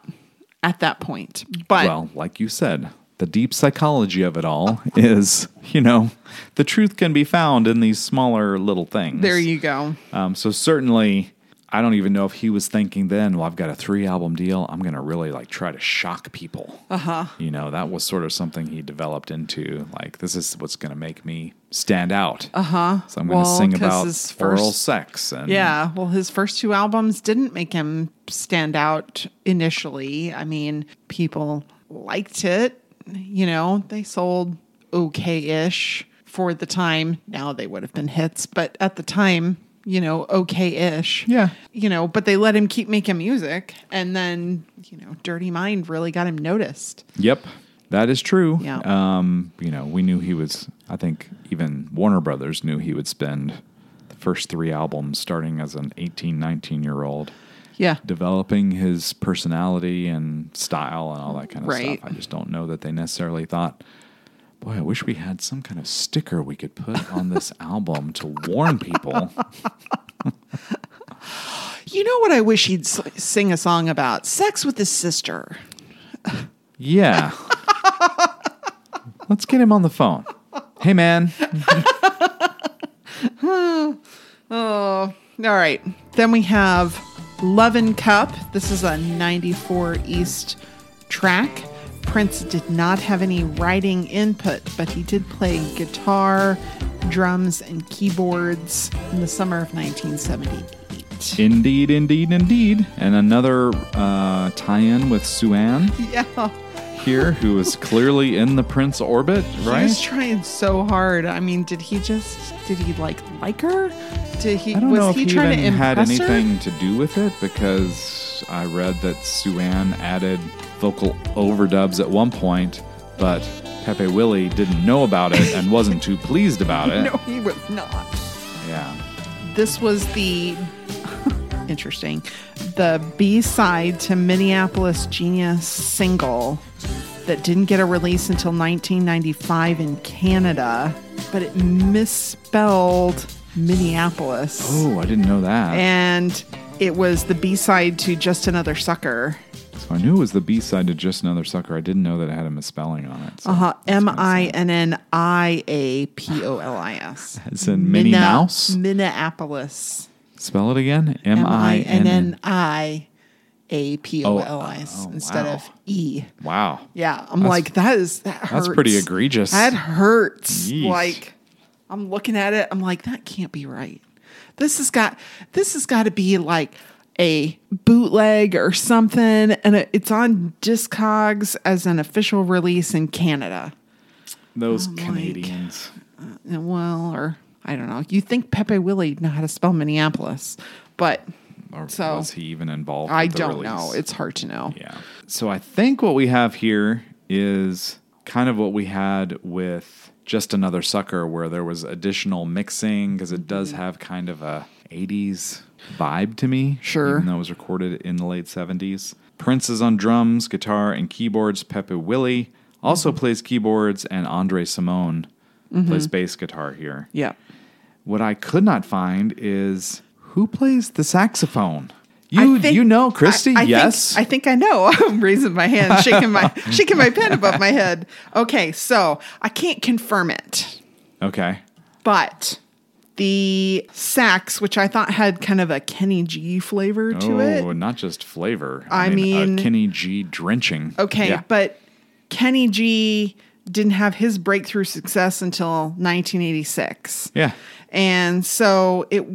at that point, but well, like you said, the deep psychology of it all is, you know, the truth can be found in these smaller little things. there you go. Um, so certainly, I don't even know if he was thinking then, well, I've got a three album deal. I'm going to really like try to shock people. Uh Uh-huh. You know, that was sort of something he developed into. Like, this is what's going to make me stand out. Uh huh. So I'm going to. Well, sing about his oral first- sex. And Yeah, well, his first two albums didn't make him stand out initially. I mean, people liked it. You know, they sold okay ish for the time. Now they would have been hits, but at the time, you know, okay ish. Yeah. You know, but they let him keep making music. And then, you know, Dirty Mind really got him noticed. Yep, that is true. Yeah. Um, you know, we knew he was. I think even Warner Brothers knew he would spend the first three albums, starting as an 18, 19 year old, Yeah. developing his personality and style and all that kind of Right. stuff. I just don't know that they necessarily thought. Boy, I wish we had some kind of sticker we could put on this album to warn people. You know what I wish he'd s- sing a song about? Sex with his sister. Yeah. Let's get him on the phone. Hey, man. oh, All right. Then we have Lovin' Cup. This is a 94 East track. Prince did not have any writing input, but he did play guitar, drums, and keyboards in the summer of 1978. Indeed, indeed, indeed. And another uh, tie in with Sue Ann Yeah. Here, who is clearly in the Prince orbit, right? trying so hard. I mean, did he just did he like like her? Did he I don't was know if he he trying even to had impress her? anything to do with it because I read that Sue Ann added vocal overdubs at one point, but Pepe Willie didn't know about it and wasn't too pleased about it. No, he was not. Yeah. this was the interesting the b-side to minneapolis genius single that didn't get a release until 1995 in canada but it misspelled minneapolis Oh, I didn't know that. and it was the b-side to just another sucker so I knew it was the B side to Just Another Sucker. I didn't know that it had a misspelling on it. So uh-huh that's m-i-n-n-i-a-p-o-l-i-s As in Minnie Mouse? minneapolis Spell it again. M I N N. M-I-N-N-I-A-P-O-L-I-S Oh, oh, instead wow. of E. Wow. Yeah, I'm That's- like that is that hurts. That's pretty egregious. That hurts. Yeesh. Like I'm looking at it, I'm like that can't be right. This has got this has got to be like a bootleg or something, and it's on Discogs as an official release in Canada. Those like- Canadians. Uh, Well, or I don't know. You think Pepe Willie know how to spell Minneapolis, but Or So- was he even involved? I don't release? know. It's hard to know. yeah. So I think what we have here is kind of what we had with just another sucker, where there was additional mixing because it does Mm-hmm. have kind of a '80s vibe to me. Sure. even though it was recorded in the late '70s. Prince is on drums, guitar, and keyboards. Pepe Willie also Mm-hmm. plays keyboards, and Andre Cymone plays bass guitar here. Yeah. What I could not find is who plays the saxophone. You I think- you know, Christy? I- I yes. Think, I think I know. I'm raising my hand, shaking my shaking my pen above my head. Okay, so I can't confirm it, okay. but the sax, which I thought had kind of a Kenny G flavor to oh, it. Oh, not just flavor. I mean- uh, Kenny G drenching. Okay, Yeah. but Kenny G didn't have his breakthrough success until 1986. yeah. And so it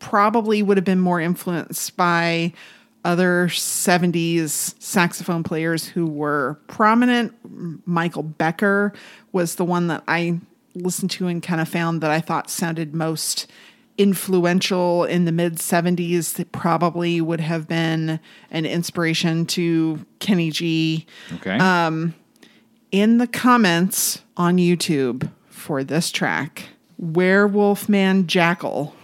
probably would have been more influenced by other 70s saxophone players who were prominent. Michael Brecker was the one that I listened to and kind of found that I thought sounded most influential in the mid 70s that probably would have been an inspiration to Kenny G Okay. Um, in the comments on YouTube for this track, Werewolf Man Jackal,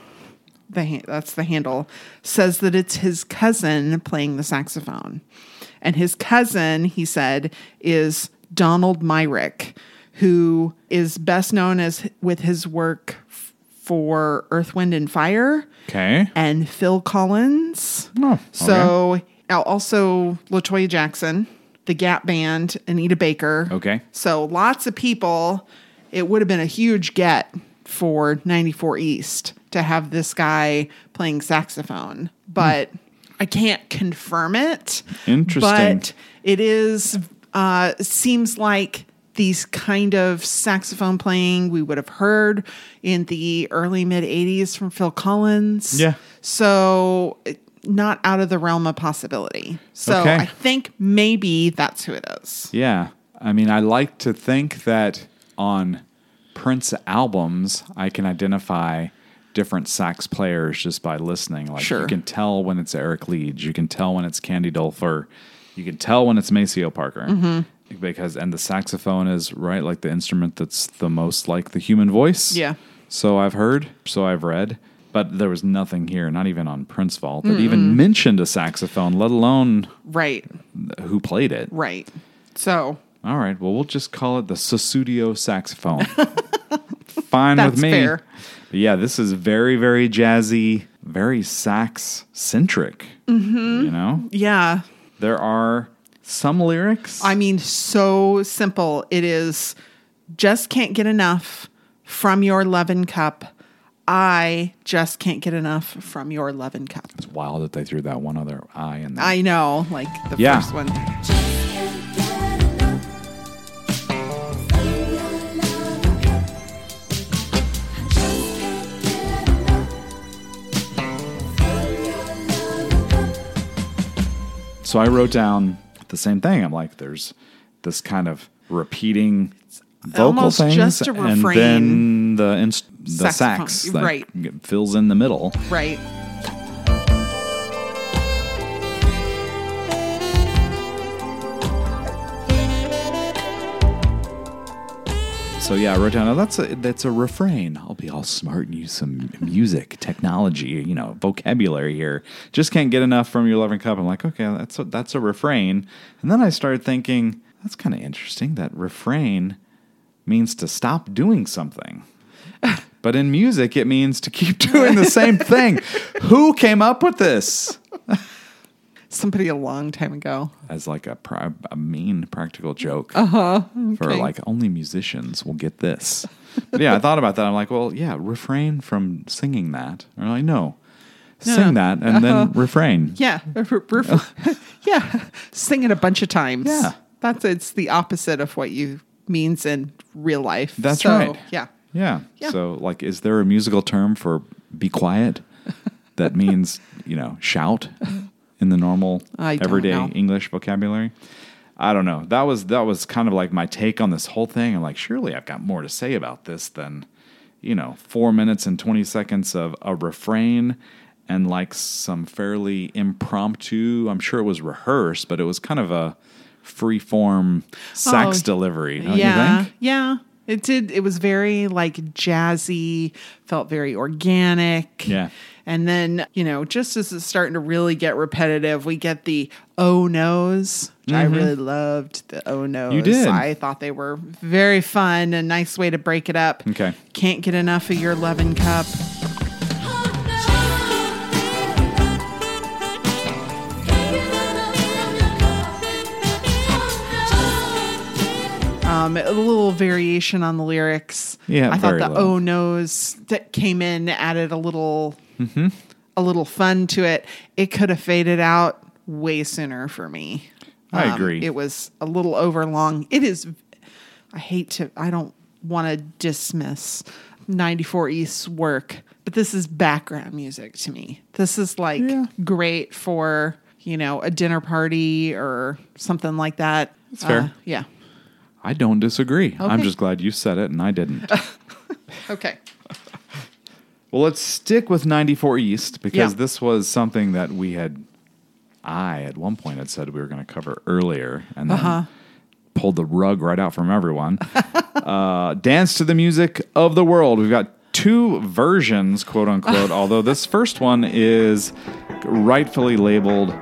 the ha- that's the handle, says that it's his cousin playing the saxophone. And his cousin, he said, is Donald Myrick, who is best known as with his work for Earth, Wind, and Fire okay. and Phil Collins. Oh, okay. So also Latoya Jackson, the Gap Band, Anita Baker. Okay. So lots of people. It would have been a huge get for 94 East to have this guy playing saxophone, but I can't confirm it. Interesting. But it is uh, seems like these kind of saxophone playing we would have heard in the early mid 80s from Phil Collins. Yeah. So not out of the realm of possibility. So Okay. I think maybe that's who it is. Yeah. I mean, I like to think that on Prince albums, I can identify different sax players just by listening. Like Sure. you can tell when it's Eric Leeds, you can tell when it's Candy Dulfer, you can tell when it's Maceo Parker. Mm-hmm. Because and the saxophone is right like the instrument that's the most like the human voice. Yeah. So I've heard, so I've read, but there was nothing here, not even on Prince Vault, that even mentioned a saxophone, let alone Right. who played it. Right. So All right. Well, we'll just call it the Sussudio saxophone. Fine with me. fair. But yeah, this is very, very jazzy, very sax centric. Mm-hmm. You know, yeah. there are some lyrics. I mean, so simple. It is just can't get enough from your lovin' cup. I just can't get enough from your lovin' cup. it's wild that they threw that one other I in there. I know, like the Yeah. first one. So I wrote down the same thing. I'm like, there's this kind of repeating vocal things, and then the inst- the sax that right. fills in the middle. Right. So yeah, I wrote down. That's a that's a refrain. I'll be all smart and use some music, technology, you know, vocabulary here. Just can't get enough from your loving cup. I'm like, okay, that's a, that's a refrain. And then I started thinking, that's kind of interesting. That refrain means to stop doing something. But in music, it means to keep doing the same thing. Who came up with this? Somebody a long time ago. As like a, a mean practical joke. Uh huh. For like only musicians will get this. But yeah, I thought about that. I'm like, well, yeah, refrain from singing that. Or like, no, sing that and then refrain. Yeah. yeah. Sing it a bunch of times. Yeah. That's it's the opposite of what you means in real life. That's So, right. Yeah. Yeah. Yeah. So, like, is there a musical term for be quiet that means, you know, shout in the normal everyday know. English vocabulary? I don't know. That was that was kind of like my take on this whole thing. I'm like, surely I've got more to say about this than, you know, four minutes and twenty seconds of a refrain and like some fairly impromptu. I'm sure it was rehearsed, but it was kind of a free form oh, sax Oh, delivery. Yeah. you think? Yeah. It did. It was very like jazzy, felt very organic. Yeah. And then, you know, just as it's starting to really get repetitive, we get the oh no's, which I really loved the oh no's. Mm-hmm. You did. I thought they were very fun, a nice way to break it up. Okay. Can't get enough of your loving cup. Um, a little variation on the lyrics. Yeah, I thought the oh no's that came in added a little, Mm-hmm. a little fun to it. It could have faded out way sooner for me. Um, I agree. It was a little overlong. It is. I hate to. I don't want to dismiss 94 East's work, but this is background music to me. This is like Yeah. great for you know a dinner party or something like that. That's fair. Uh, yeah. I don't disagree. I'm just glad you said it and I didn't. Okay. Well, let's stick with 94 East because Yeah. this was something that we had, I at one point had said we were going to cover earlier and then Uh-huh. pulled the rug right out from everyone. uh, Dance to the Music of the World. We've got two versions, quote unquote, although this first one is rightfully labeled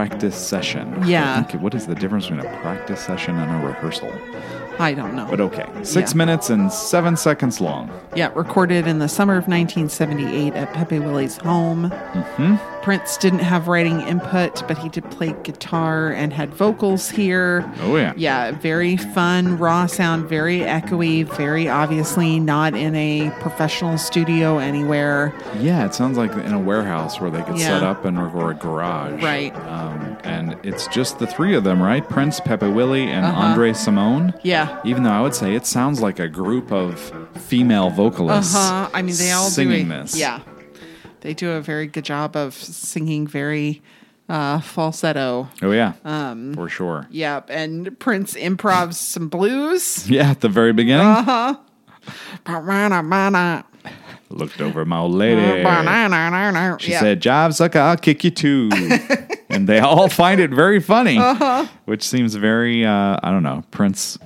practice session. Yeah. Think- what is the difference between a practice session and a rehearsal? I don't know. But okay, six Yeah. minutes and seven seconds long. Yeah, recorded in the summer of 1978 at Pepe Willie's home. Mm-hmm. Prince didn't have writing input, but he did play guitar and had vocals here. Oh, yeah. Yeah, very fun, raw sound, very echoey, very obviously not in a professional studio anywhere. Yeah, it sounds like in a warehouse where they could set up and or a garage. Right. Um, and it's just the three of them, right? Prince, Pepe Willie, and Uh-huh. Andre Cymone. Yeah. Even though I would say it sounds like a group of female vocalists. Uh-huh. I mean, they all singing a, this. Yeah, they do a very good job of singing very uh, falsetto. Oh yeah. Um, for sure. Yep, and Prince improvs some blues. Yeah, at the very beginning. Uh-huh. Looked over my old lady. She said, "Job sucker, I'll kick you too." and they all find it very funny, Uh-huh. which seems very, uh, I don't know, Prince,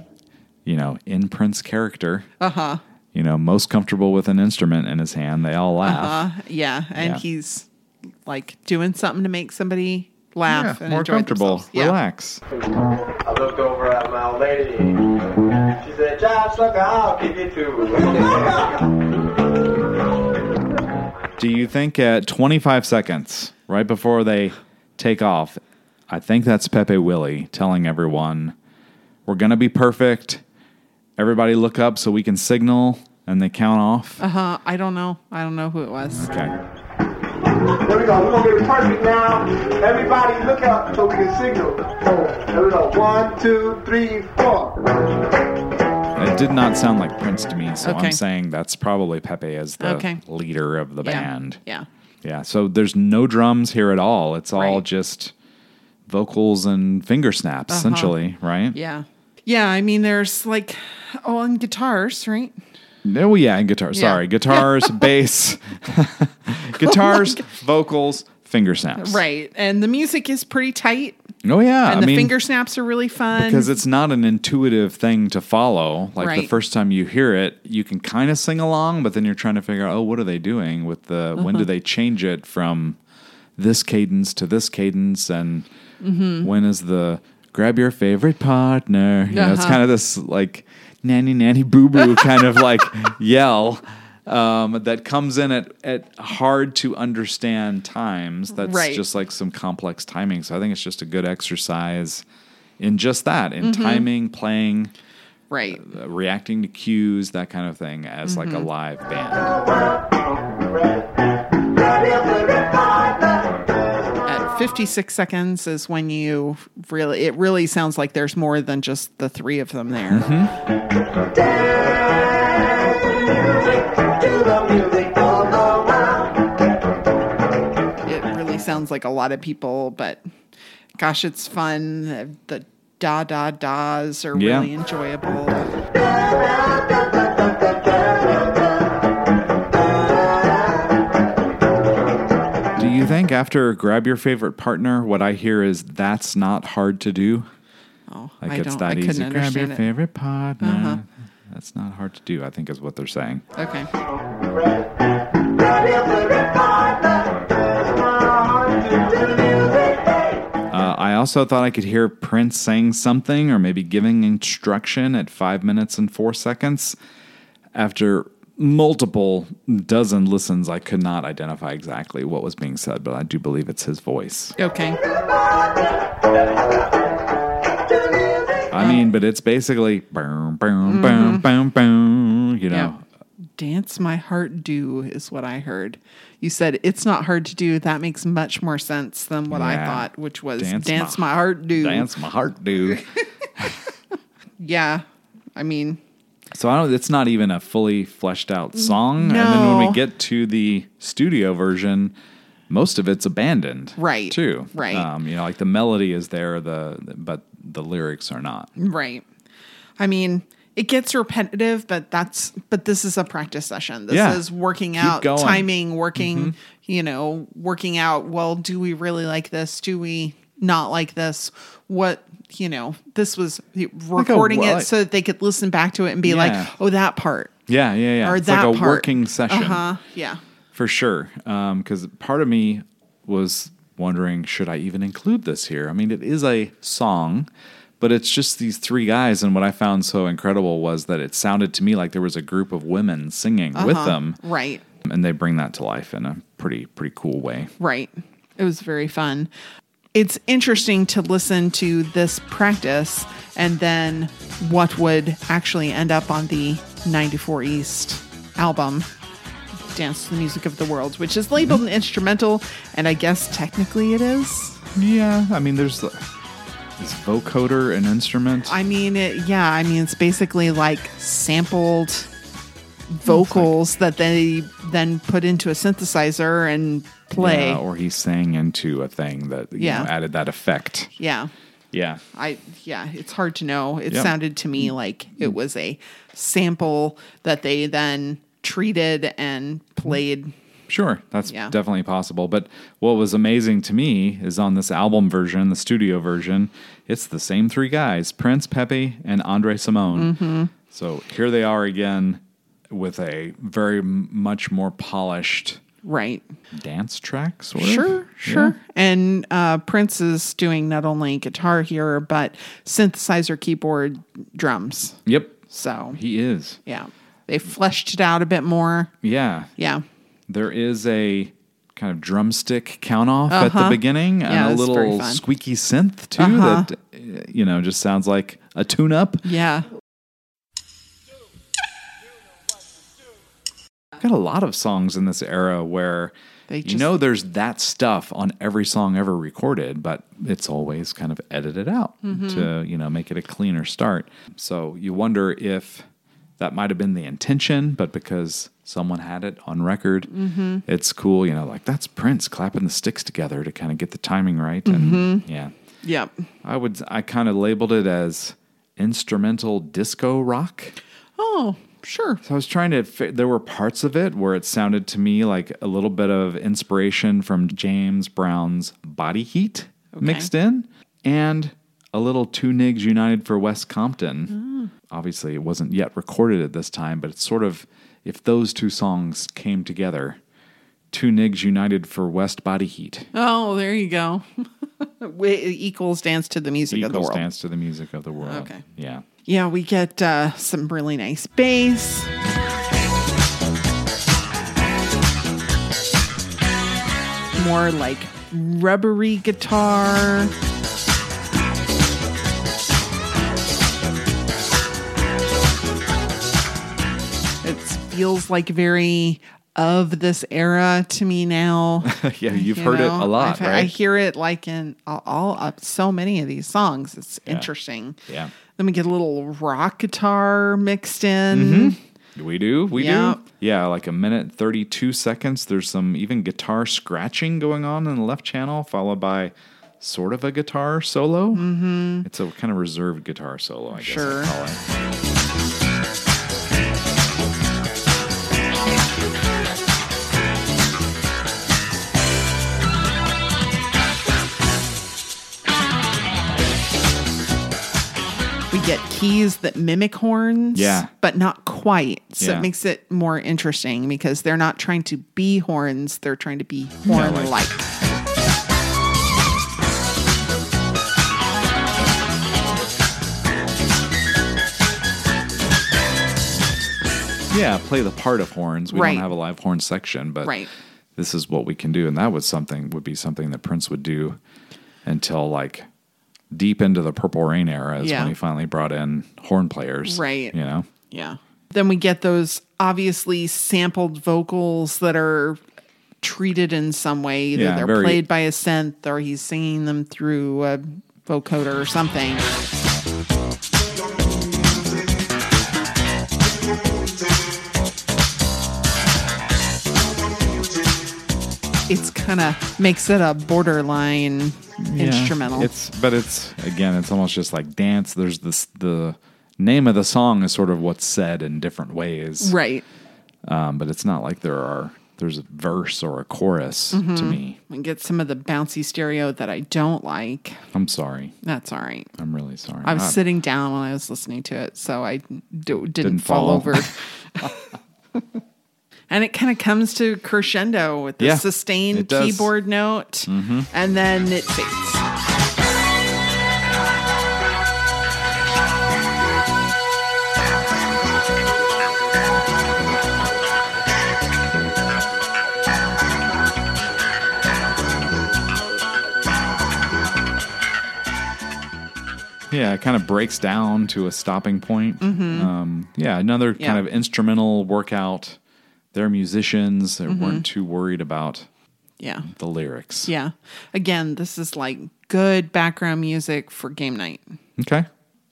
you know, in Prince character. Uh Uh-huh. huh. You know, most comfortable with an instrument in his hand. They all laugh. Uh, yeah, and Yeah. he's like doing something to make somebody laugh yeah, and more enjoy comfortable. themselves. Yeah. Relax. I looked over at my old lady. She said, Job sucker, I'll kick you too. Do you think at 25 seconds, right before they take off, I think that's Pepe Willie telling everyone, we're going to be perfect. Everybody look up so we can signal and they count off. Uh, huh. I don't know. I don't know who it was. Okay. Here we go. We're gonna get it perfect now. Everybody look out so we can signal. Here we go. One, two, three, four. It did not sound like Prince to me, so Okay. I'm saying that's probably Pepe as the Okay. leader of the Yeah. band. Yeah. Yeah, so there's no drums here at all. It's all Right. just vocals and finger snaps, essentially, right? Uh-huh. Yeah. Yeah. I mean, there's like, oh, and guitars, right? No, yeah, and guitars. Yeah. Sorry, guitars, bass, guitars, vocals, finger snaps. Right. And the music is pretty tight. Oh yeah, And I the mean, finger snaps are really fun. because it's not an intuitive thing to follow. Like the first time you hear it, you can kind of sing along, but then you're trying to figure out, oh, what are they doing with the? When Uh-huh. do they change it from this cadence to this cadence, and Mm-hmm. when is the grab your favorite partner? You know, it's Uh-huh. kind of this like nanny nanny boo boo kind of like yell. Um, that comes in at, at hard to understand times. That's Right. just like some complex timing. So I think it's just a good exercise in just that, in Mm-hmm. timing, playing, right. uh, reacting to cues, that kind of thing, as like a Mm-hmm. live band. At 56 seconds is when you really, it really sounds like there's more than just the three of them there. Mm-hmm. It really sounds like a lot of people, but gosh, it's fun. The da da da's are Yeah. really enjoyable. Do you think after grab your favorite partner, what I hear is that's not hard to do? Oh, Like I it's don't, that I easy. couldn't Grab your it. favorite partner. Uh-huh. That's not hard to do, I think is what they're saying. Okay. Uh, I also thought I could hear Prince saying something or maybe giving instruction at five minutes and four seconds. After multiple dozen listens, I could not identify exactly what was being said, but I do believe it's his voice. Okay. I mean, but it's basically boom, boom, boom, mm-hmm. boom, boom, you know. Yeah. Dance my heart do is what I heard. You said it's not hard to do. That makes much more sense than what I Yeah. thought, which was Dance dance, my- my, heart do. Dance my heart, dude. Yeah. I mean, So I don't. It's not even a fully fleshed out song. And then when we get to the studio version, most of it's abandoned. Right, Too. right. Um, you know, like the melody is there, the but the lyrics are not. right. I mean, it gets repetitive, but that's but this is a practice session. This Yeah. is working Keep out going. Mm-hmm. timing, working, you know, working out, well, do we really like this? Do we not like this? What, you know, this was recording well, it so that they could listen back to it and be Yeah. like, "Oh, that part." Yeah, yeah, yeah. Or it's that like a part. working session Uh-huh. Yeah. for sure. Because part of me was wondering, should I even include this here? I mean, it is a song. But it's just these three guys, and what I found so incredible was that it sounded to me like there was a group of women singing with Uh-huh. them. Right. and they bring that to life in a pretty pretty cool way. Right. it was very fun. It's interesting to listen to this practice and then what would actually end up on the 94 East album, Dance to the Music of the World, which is labeled an instrumental, and I guess technically it is. Yeah, I mean, there's is vocoder an instrument? I mean, it, yeah, I mean, it's basically like sampled vocals that they then put into a synthesizer and play. Yeah, or he sang into a thing that you Yeah. know, added that effect. yeah. Yeah, I yeah, it's hard to know. It Yep. sounded to me like it was a sample that they then treated and played. Sure, that's Yeah. definitely possible. But what was amazing to me is on this album version, the studio version, it's the same three guys Prince, Pepe, and Andre Cymone. Mm-hmm. So here they are again with a very m- much more polished Right. dance track, sort of. Sure, Yeah. sure. And uh, Prince is doing not only guitar here, but synthesizer, keyboard, drums. Yep, So, he is. yeah, they fleshed it out a bit more. Yeah. Yeah. There is a kind of drumstick count off at the Uh-huh. beginning Yeah, and a little squeaky synth too Uh-huh. that you know just sounds like a tune up. Yeah. Got a lot of songs in this era where They you know there's that stuff on every song ever recorded, but it's always kind of edited out Mm-hmm. to you know make it a cleaner start. So you wonder if that might have been the intention, but because someone had it on record, Mm-hmm. it's cool. You know, like that's Prince clapping the sticks together to kind of get the timing right. And Mm-hmm. yeah, Yep. I would I kind of labeled it as instrumental disco rock. Oh, sure. So I was trying to. fi- There were parts of it where it sounded to me like a little bit of inspiration from James Brown's Body Heat mixed in, and a little Two Nigs United for West Compton. Mm. Obviously, it wasn't yet recorded at this time, but it's sort of if those two songs came together, Two Nigs United for West Body Heat Oh, there you go. Equals dance to the music of the world. equals dance to the music of the world. Okay. Yeah. Yeah, we get uh, some really nice bass. More like rubbery guitar. It feels like very of this era to me now. yeah, you've you heard know? it a lot, I've- I hear it like in all, all uh, so many of these songs. It's interesting. Yeah. Then we get a little rock guitar mixed in. We do. We Yeah. do. Yeah, like a minute 32 seconds. There's some even guitar scratching going on in the left channel, followed by sort of a guitar solo. Mm-hmm. It's a kind of reserved guitar solo, I guess Sure. Get keys that mimic horns, Yeah. but not quite. So Yeah. it makes it more interesting because they're not trying to be horns; they're trying to be horn-like. like- Yeah, play the part of horns. We Right. don't have a live horn section, but Right. this is what we can do. And that was something would be something that Prince would do until like deep into the Purple Rain era is Yeah. when he finally brought in horn players. Right. You know? Yeah. Then we get those obviously sampled vocals that are treated in some way. Either Yeah, they're very- played by a synth or he's singing them through a vocoder or something. It's kind of makes it a borderline Yeah. instrumental. It's but it's again, it's almost just like dance. There's this the name of the song is sort of what's said in different ways. right. Um, but it's not like there are there's a verse or a chorus to me. We get some of the bouncy stereo that I don't like. I'm sorry. That's all right. I'm really sorry. I was Ah, sitting down when I was listening to it, so I d- didn't, Didn't fall fall. over. and it kind of comes to crescendo with the yeah, sustained keyboard note, mm-hmm. and then it fades. Yeah, it kind of breaks down to a stopping point. Mm-hmm. Um, yeah, another yeah. kind of instrumental workout they're musicians. They Mm-hmm. weren't too worried about Yeah. the lyrics. Yeah. Again, this is like good background music for game night. Okay.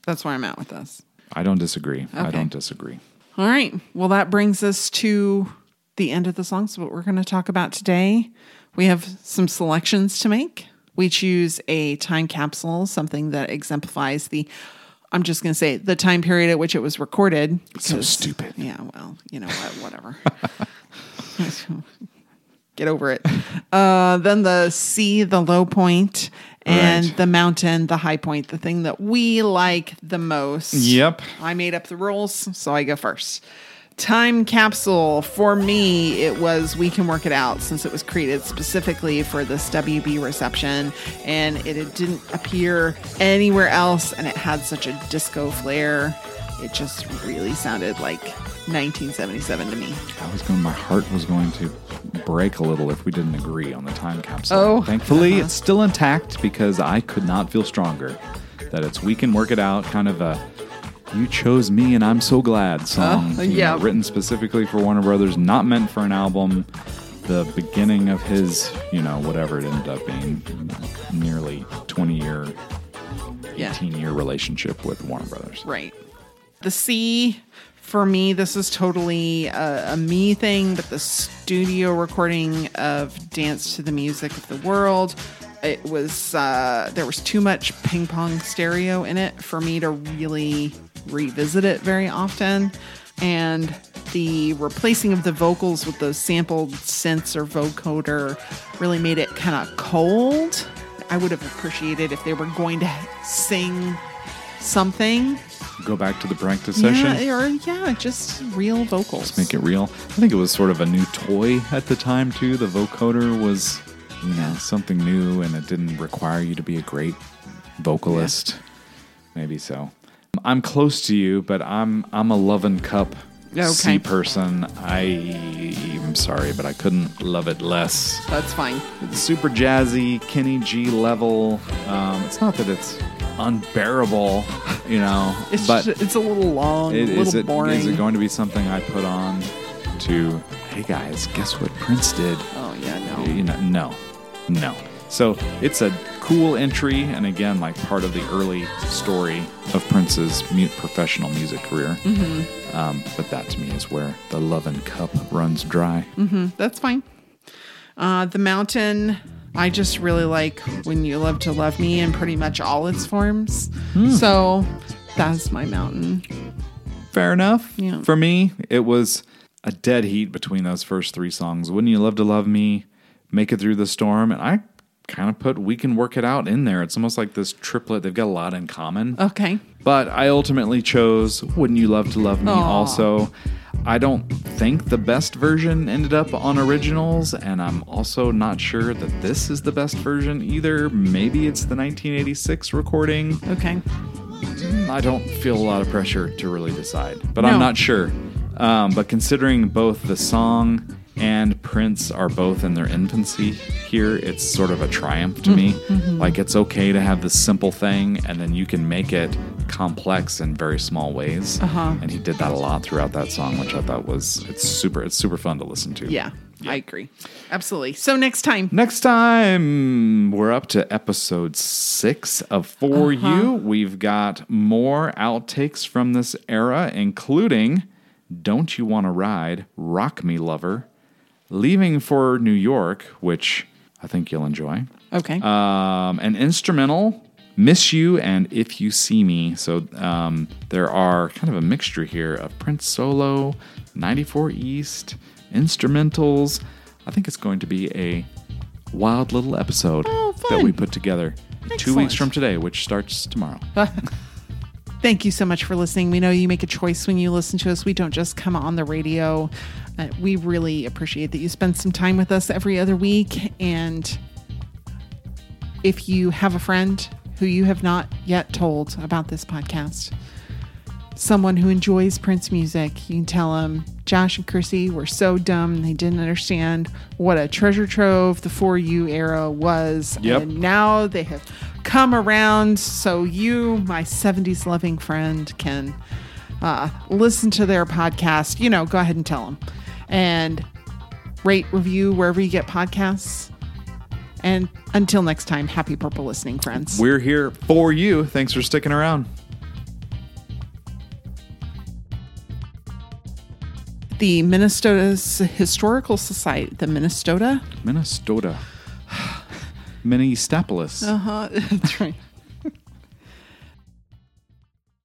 That's where I'm at with this. I don't disagree. I don't disagree. All right. Well, that brings us to the end of the songs. What we're going to talk about today. We have some selections to make. We choose a time capsule, something that exemplifies the, I'm just going to say, the time period at which it was recorded. So stupid. Yeah, well, you know what? Whatever. Get over it. Uh, then the sea, the low point, and Right. the mountain, the high point, the thing that we like the most. Yep. I made up the rules, so I go first. Time capsule for me, it was We Can Work It Out since it was created specifically for this WB reception and it, it didn't appear anywhere else and it had such a disco flair. It just really sounded like 1977 to me. I was going. My heart was going to break a little if we didn't agree on the time capsule. Oh. thankfully Uh-huh. it's still intact because I could not feel stronger that it's we can work it out. Kind of a you chose me and I'm so glad song. Uh, you know, written specifically for Warner Brothers, not meant for an album. The beginning of his, you know, whatever it ended up being, nearly 20 year, Yeah. 18 year relationship with Warner Brothers. Right. The C for me, this is totally a, a me thing, but the studio recording of Dance to the Music of the World, it was, uh, there was too much ping pong stereo in it for me to really revisit it very often. And the replacing of the vocals with those sampled synths or vocoder really made it kind of cold. I would have appreciated if they were going to sing something Go back to the practice session. yeah, or yeah, just real vocals. make it real. I think it was sort of a new toy at the time too. The vocoder was, you know, something new, and it didn't require you to be a great vocalist. Maybe so. I'm close to you, but I'm I'm a Lovin' Cup Okay. C person. I am sorry, but I couldn't love it less. That's fine. It's super jazzy, Kenny G level. Um, it's not that it's unbearable, you know, It's but ju- it's a little long, it, a little is it boring. is it going to be something I put on to? Hey guys, guess what Prince did? oh yeah, no. You know, no, no. So it's a cool entry, and again, like part of the early story of Prince's mu- professional music career. Mm-hmm. Um, but that to me is where the Lovin' Cup runs dry. That's fine. Uh, the mountain. I just really like when you love to love me in pretty much all its forms. Hmm. So that's my mountain. Fair enough. Yeah. For me, it was a dead heat between those first three songs. Wouldn't you love to love me? Make it through the storm, and I kind of put "We Can Work It Out" in there. It's almost like this triplet. They've got a lot in common. Okay. But I ultimately chose "Wouldn't You Love to Love Me." Aw. Also, I don't think the best version ended up on originals, and I'm also not sure that this is the best version either. Maybe it's the 1986 recording. Okay. I don't feel a lot of pressure to really decide, but No. I'm not sure. Um, but considering both the song and Prince are both in their infancy here, it's sort of a triumph to me. Mm-hmm, mm-hmm. Like it's okay to have this simple thing, and then you can make it complex in very small ways. Uh-huh. And he did that a lot throughout that song, which I thought was it's super it's super fun to listen to. Yeah, I agree. Absolutely. So next time. Next time, we're up to episode six of For uh-huh. You. We've got more outtakes from this era, including Don't You Want to Ride, Rock Me Lover, Leaving for New York, which I think you'll enjoy, Okay. um, an instrumental, Miss You, and If You See Me. So um, there are kind of a mixture here of Prince solo, 94 East, instrumentals. I think it's going to be a wild little episode Oh, that we put together two weeks from today, which starts tomorrow. Thank you so much for listening. We know you make a choice when you listen to us. We don't just come on the radio. Uh, we really appreciate that you spend some time with us every other week. And if you have a friend who you have not yet told about this podcast, someone who enjoys Prince music, you can tell them Josh and Chrissy were so dumb they didn't understand what a treasure trove the For You era was. Yep. And now they have come around so you, my 70s loving friend, can uh, listen to their podcast, you know, go ahead and tell them. And rate, review wherever you get podcasts. And until next time, happy purple listening, friends. We're here for you. Thanks for sticking around. the Minnesota Historical Society, the Minnesota. Minnesota. Minneapolis. Uh huh. That's right.